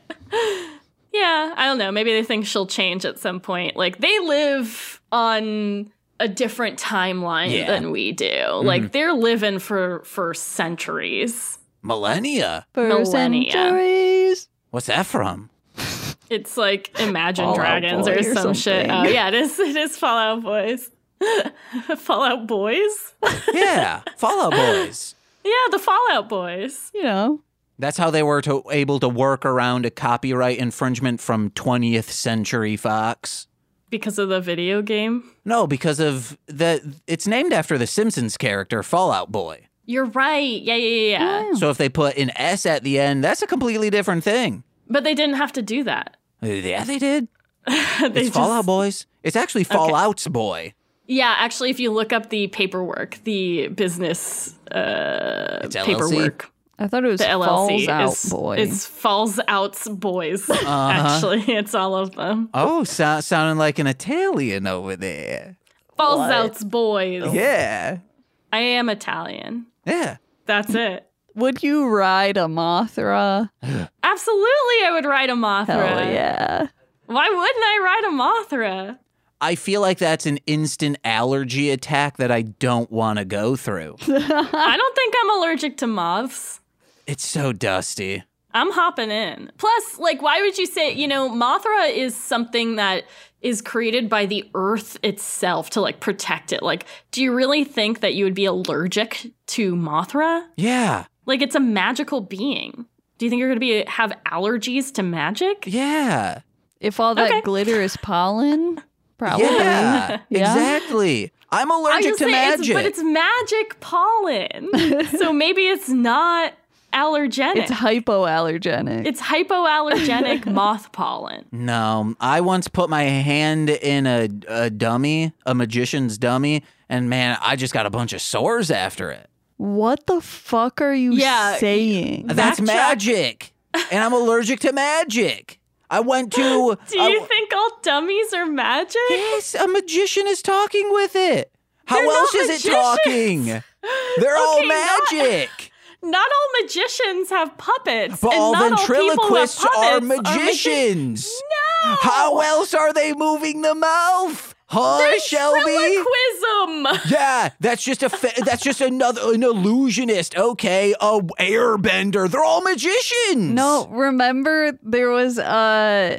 Yeah, I don't know. Maybe they think she'll change at some point. Like they live on a different timeline Yeah. than we do. Mm-hmm. Like they're living for for centuries. Millennia. For Millennia. centuries. What's that from? It's like Imagine Fallout Dragons or or some shit. Oh yeah, it is. It is Fallout Boys. (laughs) Fallout Boys. (laughs) Yeah, Fallout Boys. Yeah, the Fallout Boys. You know. That's how they were to, able to work around a copyright infringement from 20th Century Fox. Because of the video game. No, because of the. It's named after the Simpsons character Fallout Boy. You're right. Yeah, yeah, yeah, yeah. So if they put an S at the end, that's a completely different thing. But they didn't have to do that. Yeah, they did. (laughs) they It's just- Fallout Boys. It's actually Fallout's Boy. Yeah, actually, if you look up the paperwork, the business uh, It's LLC? paperwork, I thought it was the LLC Falls Out is Boy. it's Falls Out's boys. (laughs) Uh-huh. Actually, it's all of them. Oh, so- sounding like an Italian over there. Falls What? Out's boys. Yeah. I am Italian. Yeah. That's it. Would you ride a Mothra? (gasps) Absolutely, I would ride a Mothra. Hell yeah. Why wouldn't I ride a Mothra? I feel like that's an instant allergy attack that I don't want to go through. (laughs) I don't think I'm allergic to moths. It's so dusty. I'm hopping in. Plus, like, why would you say, you know, Mothra is something that is created by the earth itself to like protect it. Like, do you really think that you would be allergic to Mothra? Yeah. Like, it's a magical being. Do you think you're going to be have allergies to magic? Yeah. If all that Okay. glitter is pollen, (laughs) probably. Yeah. (laughs) Yeah. Exactly. I'm allergic to magic. it's, but it's magic pollen, (laughs) so maybe it's not allergenic. It's hypoallergenic. It's hypoallergenic (laughs) moth pollen. no, I once put my hand in a, a dummy, a magician's dummy, and man, I just got a bunch of sores after it. what the fuck are you Yeah. saying? That's Backtrack. magic. and I'm allergic to magic. I went to. (laughs) Do you I- think all dummies are magic? Yes, a magician is talking with it. How They're else not is it talking? (laughs) They're all Okay, not- magic. Not all magicians have puppets. But and all not all people who have ventriloquists are puppets magi- magicians. no! How else are they moving the mouth? Huh, Shelby? Ventriloquism! Yeah, that's just a fa- that's just another an illusionist. Okay, a airbender. They're all magicians. No, remember there was uh,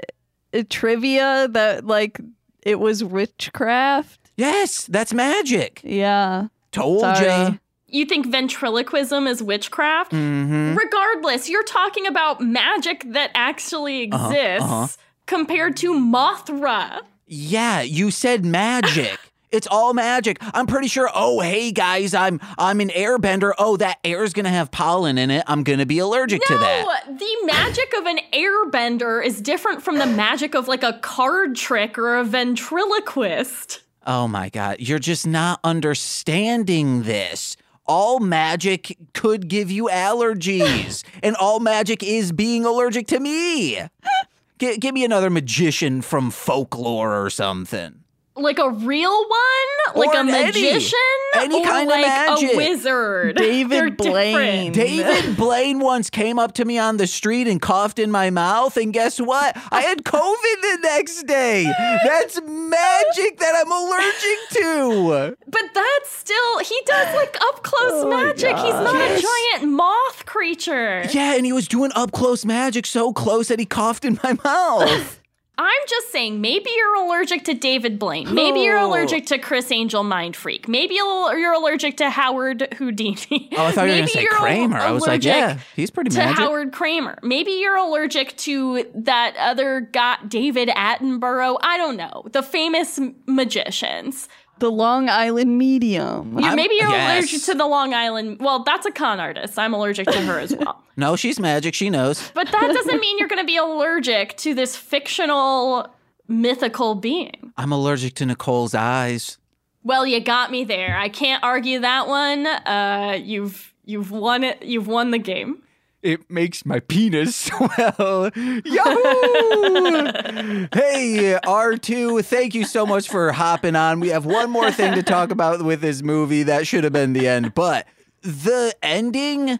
a trivia that like it was witchcraft. Yes, that's magic. Yeah. Told ya. You think ventriloquism is witchcraft? Mm-hmm. Regardless, you're talking about magic that actually Uh-huh, exists uh-huh. compared to Mothra. Yeah, you said magic. (laughs) It's all magic. I'm pretty sure. Oh, hey guys, I'm I'm an airbender. Oh, that air's gonna have pollen in it. I'm gonna be allergic to that. No, the magic of an airbender is different from the magic of like a card trick or a ventriloquist. Oh my god, you're just not understanding this. All magic could give you allergies, (laughs) and all magic is being allergic to me. G- give me another magician from folklore or something. Like a real one? Like Or a magician? any or kind of like magic. a wizard? (laughs) David Blaine. David (laughs) Blaine once came up to me on the street and coughed in my mouth, and guess what? I had COVID the next day. That's magic that I'm allergic to. But that's still, he does like up close Oh magic. He's not Yes. a giant moth creature. Yeah, and he was doing up close magic so close that he coughed in my mouth. (laughs) I'm just saying, maybe you're allergic to David Blaine. Maybe you're Oh. allergic to Criss Angel Mindfreak. Maybe you're allergic to Howard Houdini. Oh, I thought you were gonna say Kramer. I was like, yeah, he's pretty to magic. Howard Kramer. Maybe you're allergic to that other guy, David Attenborough. I don't know. The famous magicians. The Long Island Medium. You, maybe you're yes. allergic to the Long Island. Well, that's a con artist. I'm allergic to her as (laughs) well. no, she's magic. She knows. But that doesn't mean you're going to be allergic to this fictional mythical being. I'm allergic to Nicole's eyes. Well, you got me there. I can't argue that one. Uh, you've you've won it. You've won the game. It makes my penis (laughs) swell. Yahoo! (laughs) hey, R2, thank you so much for hopping on. We have one more thing to talk about with this movie. That should have been the end, but the ending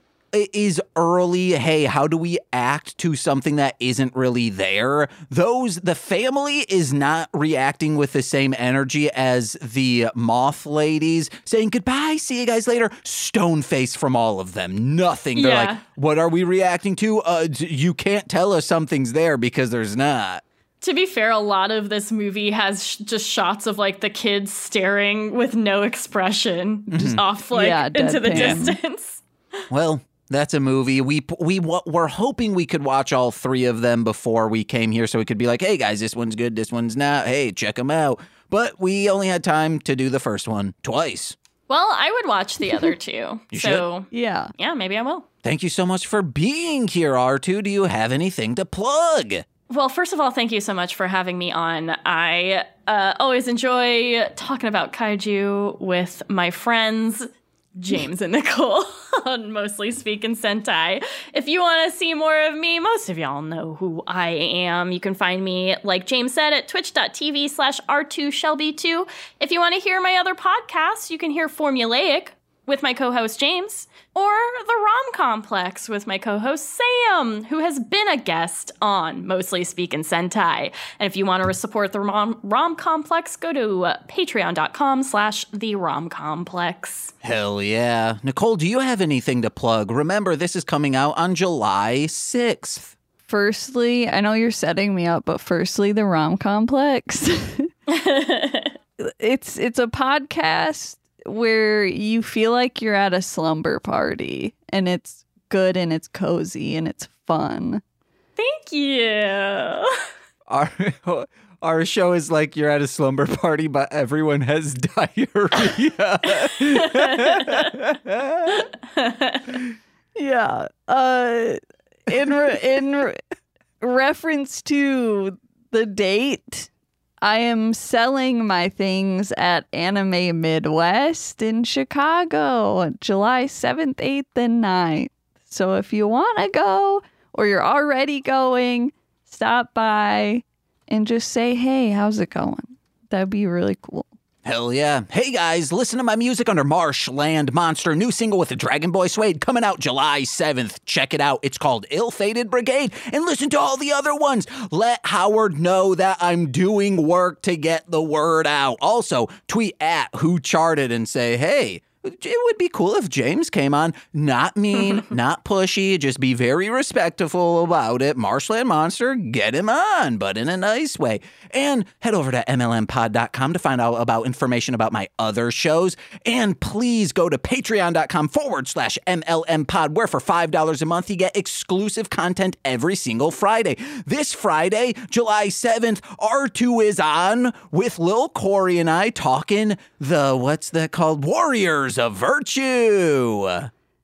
is early. Hey, how do we act to something that isn't really there? Those, the family is not reacting with the same energy as the moth ladies saying goodbye, see you guys later. Stone face from all of them. Nothing. They're Yeah. like, what are we reacting to? Uh, you can't tell us something's there because there's not. To be fair, a lot of this movie has sh- just shots of like the kids staring with no expression, just off like Yeah, (laughs) into the deadpan. distance. Well, that's a movie. We we were hoping we could watch all three of them before we came here, so we could be like, "Hey guys, this one's good. This one's not. Hey, check them out." But we only had time to do the first one twice. Well, I would watch the other (laughs) two. You so Yeah. yeah, maybe I will. Thank you so much for being here, R2. Do you have anything to plug? Well, first of all, thank you so much for having me on. I uh, always enjoy talking about kaiju with my friends, James and Nicole, (laughs) on Mostly Speaking Sentai. If you want to see more of me, most of y'all know who I am. You can find me, like James said, at twitch.tv slash R2Shelby2. If you want to hear my other podcasts, you can hear Formulaic with my co-host James, or the Rom Complex with my co-host Sam, who has been a guest on Mostly Speaking Sentai. And if you want to support the Rom, Rom Complex, go to uh, patreon.com slash the Rom Complex. Hell yeah. Nicole, do you have anything to plug? Remember, this is coming out on July 6th. Firstly, I know you're setting me up, but firstly, the Rom Complex. (laughs) (laughs) it's it's a podcast where you feel like you're at a slumber party and it's good and it's cozy and it's fun. Thank you. (laughs) Our (laughs) our show is like you're at a slumber party, but everyone has (laughs) diarrhea. Yeah. Uh in re- in re- reference to the date, I am selling my things at Anime Midwest in Chicago, July 7th, 8th, and 9th. So if you want to go or you're already going, stop by and just say, "Hey, how's it going?" That'd be really cool. Hell yeah. Hey guys, listen to my music under Marshland Monster, new single with the Dragon Boy Suede coming out July 7th. Check it out. It's called Ill Fated Brigade. And listen to all the other ones. Let Howard know that I'm doing work to get the word out. Also, tweet at who charted and say, hey, it would be cool if James came on. Not mean, (laughs) not pushy, just be very respectful about it. Marshland Monster, get him on, but in a nice way. And head over to MLMpod.com to find out about information about my other shows. And please go to patreon.com forward slash MLMpod, where for $5 a month you get exclusive content every single Friday. This Friday, July 7th, R2 is on with Lil Corey and I talking the, what's that called? Warriors of Virtue.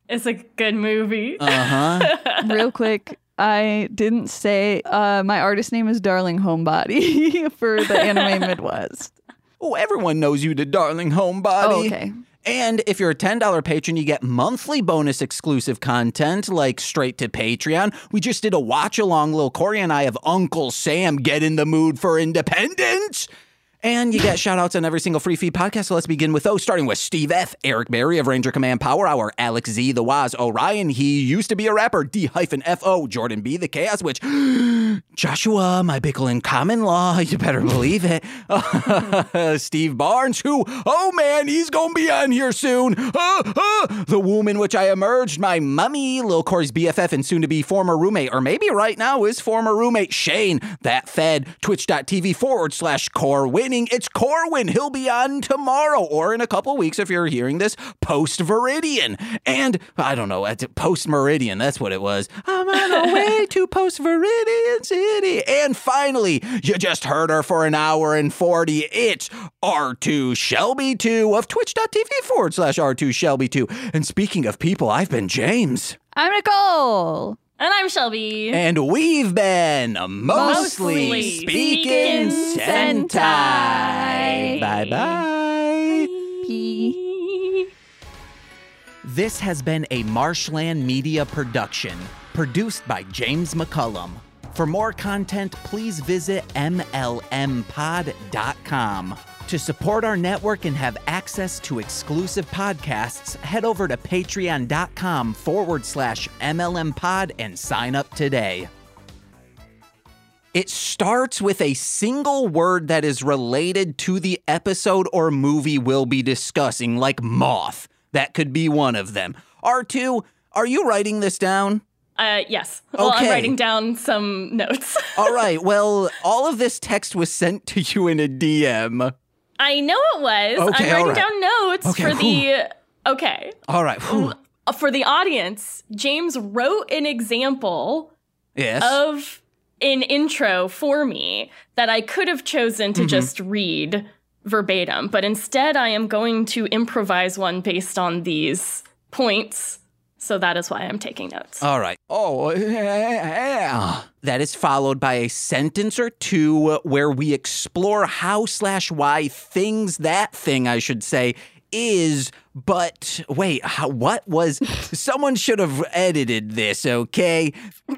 It's a good movie. Uh huh. (laughs) Real quick, I didn't say uh, my artist name is Darling Homebody (laughs) for the Anime (laughs) Midwest. oh, everyone knows you, the darling homebody. Oh, okay. And if you're a $10 patron, you get monthly bonus exclusive content like straight to Patreon. We just did a watch along, Lil Corey and I, of Uncle Sam Get in the Mood for Independence. And you get shout outs on every single free feed podcast. So let's begin with those, starting with Steve F., Eric Berry of Ranger Command Power Hour, Alex Z, The Waz, oh, Orion. He used to be a rapper, D hyphen FO, Jordan B, The Chaos Witch, (gasps) Joshua, my pickle in common law. (laughs) You better believe it. (laughs) Steve Barnes, who, oh man, he's to be on here soon. (laughs) The womb in which I emerged, my mummy, Lil Corey's BFF and soon to be former roommate, or maybe right now is former roommate Shane, that fed, twitch.tv forward slash core It's Corwin. He'll be on tomorrow or in a couple weeks if you're hearing this post Viridian. And I don't know, post Meridian, that's what it was. I'm on the (laughs) way to post Viridian City. And finally, you just heard her for an hour and 40. It's R2 Shelby 2 of twitch.tv forward slash R2 Shelby 2. And speaking of people, I've been James. I'm Nicole. And I'm Shelby. And we've been mostly, Mostly speaking speaking Sentai. Bye bye. This has been a Marshland Media production, produced by James McCollum. For more content, please visit MLMpod.com. To support our network and have access to exclusive podcasts, head over to patreon.com forward slash MLMpod and sign up today. It starts with a single word that is related to the episode or movie we'll be discussing, like moth. That could be one of them. R2, are you writing this down? Uh, yes. Well, I'm Okay. writing down some notes. (laughs) All right, well, all of this text was sent to you in a DM. I know it was. Okay, I'm writing right. down notes Okay, for the. Okay. All right. whew. Uh, For the audience, James wrote an example Yes. of an intro for me that I could have chosen Mm-hmm. to just read verbatim, but instead I am going to improvise one based on these points. So that is why I'm taking notes. All right. Oh, yeah. That is followed by a sentence or two where we explore how slash why things that thing I should say is. But wait, how, what was? (laughs) Someone should have edited this. Okay. (laughs)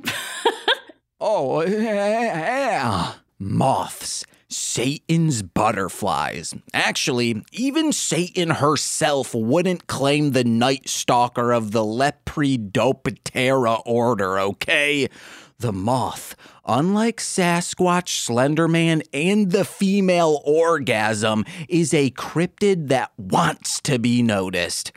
oh, yeah. Moths. Satan's butterflies. Actually, even Satan herself wouldn't claim the Night Stalker of the Lepidoptera order, okay? The moth, unlike Sasquatch, Slenderman, and the female orgasm, is a cryptid that wants to be noticed.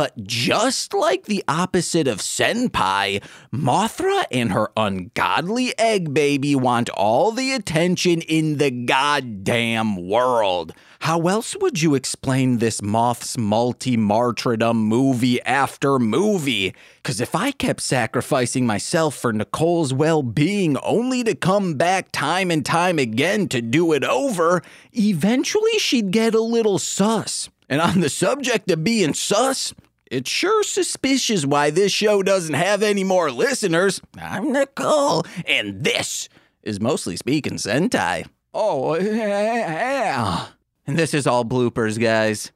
But just like the opposite of Senpai, Mothra and her ungodly egg baby want all the attention in the goddamn world. How else would you explain this moth's multi martyrdom movie after movie? Because if I kept sacrificing myself for Nicole's well being only to come back time and time again to do it over, eventually she'd get a little sus. And on the subject of being sus, it's sure suspicious why this show doesn't have any more listeners. I'm Nicole, and this is mostly speaking Sentai. Oh, yeah. And this is all bloopers, guys.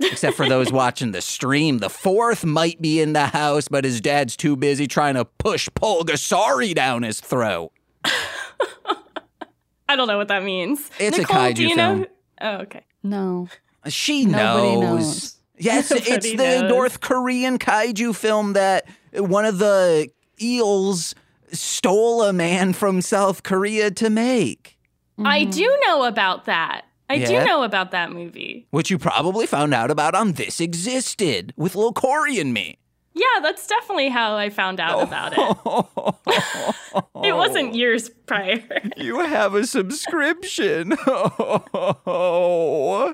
Except for those (laughs) watching the stream. The fourth might be in the house, but his dad's too busy trying to push Pulgasari down his throat. (laughs) I don't know what that means. It's a Nicole, kaiju do you film. know? Oh, okay. No. She Nobody knows. Knows. Yes, it's (laughs) the knows. North Korean kaiju film that one of the eels stole a man from South Korea to make, I do know about that. I Mm-hmm. Yeah? do know about that movie. which you probably found out about on This Existed with Lil Corey and me. Yeah, that's definitely how I found out about it. (laughs) It wasn't years prior. You have a subscription. (laughs) Oh.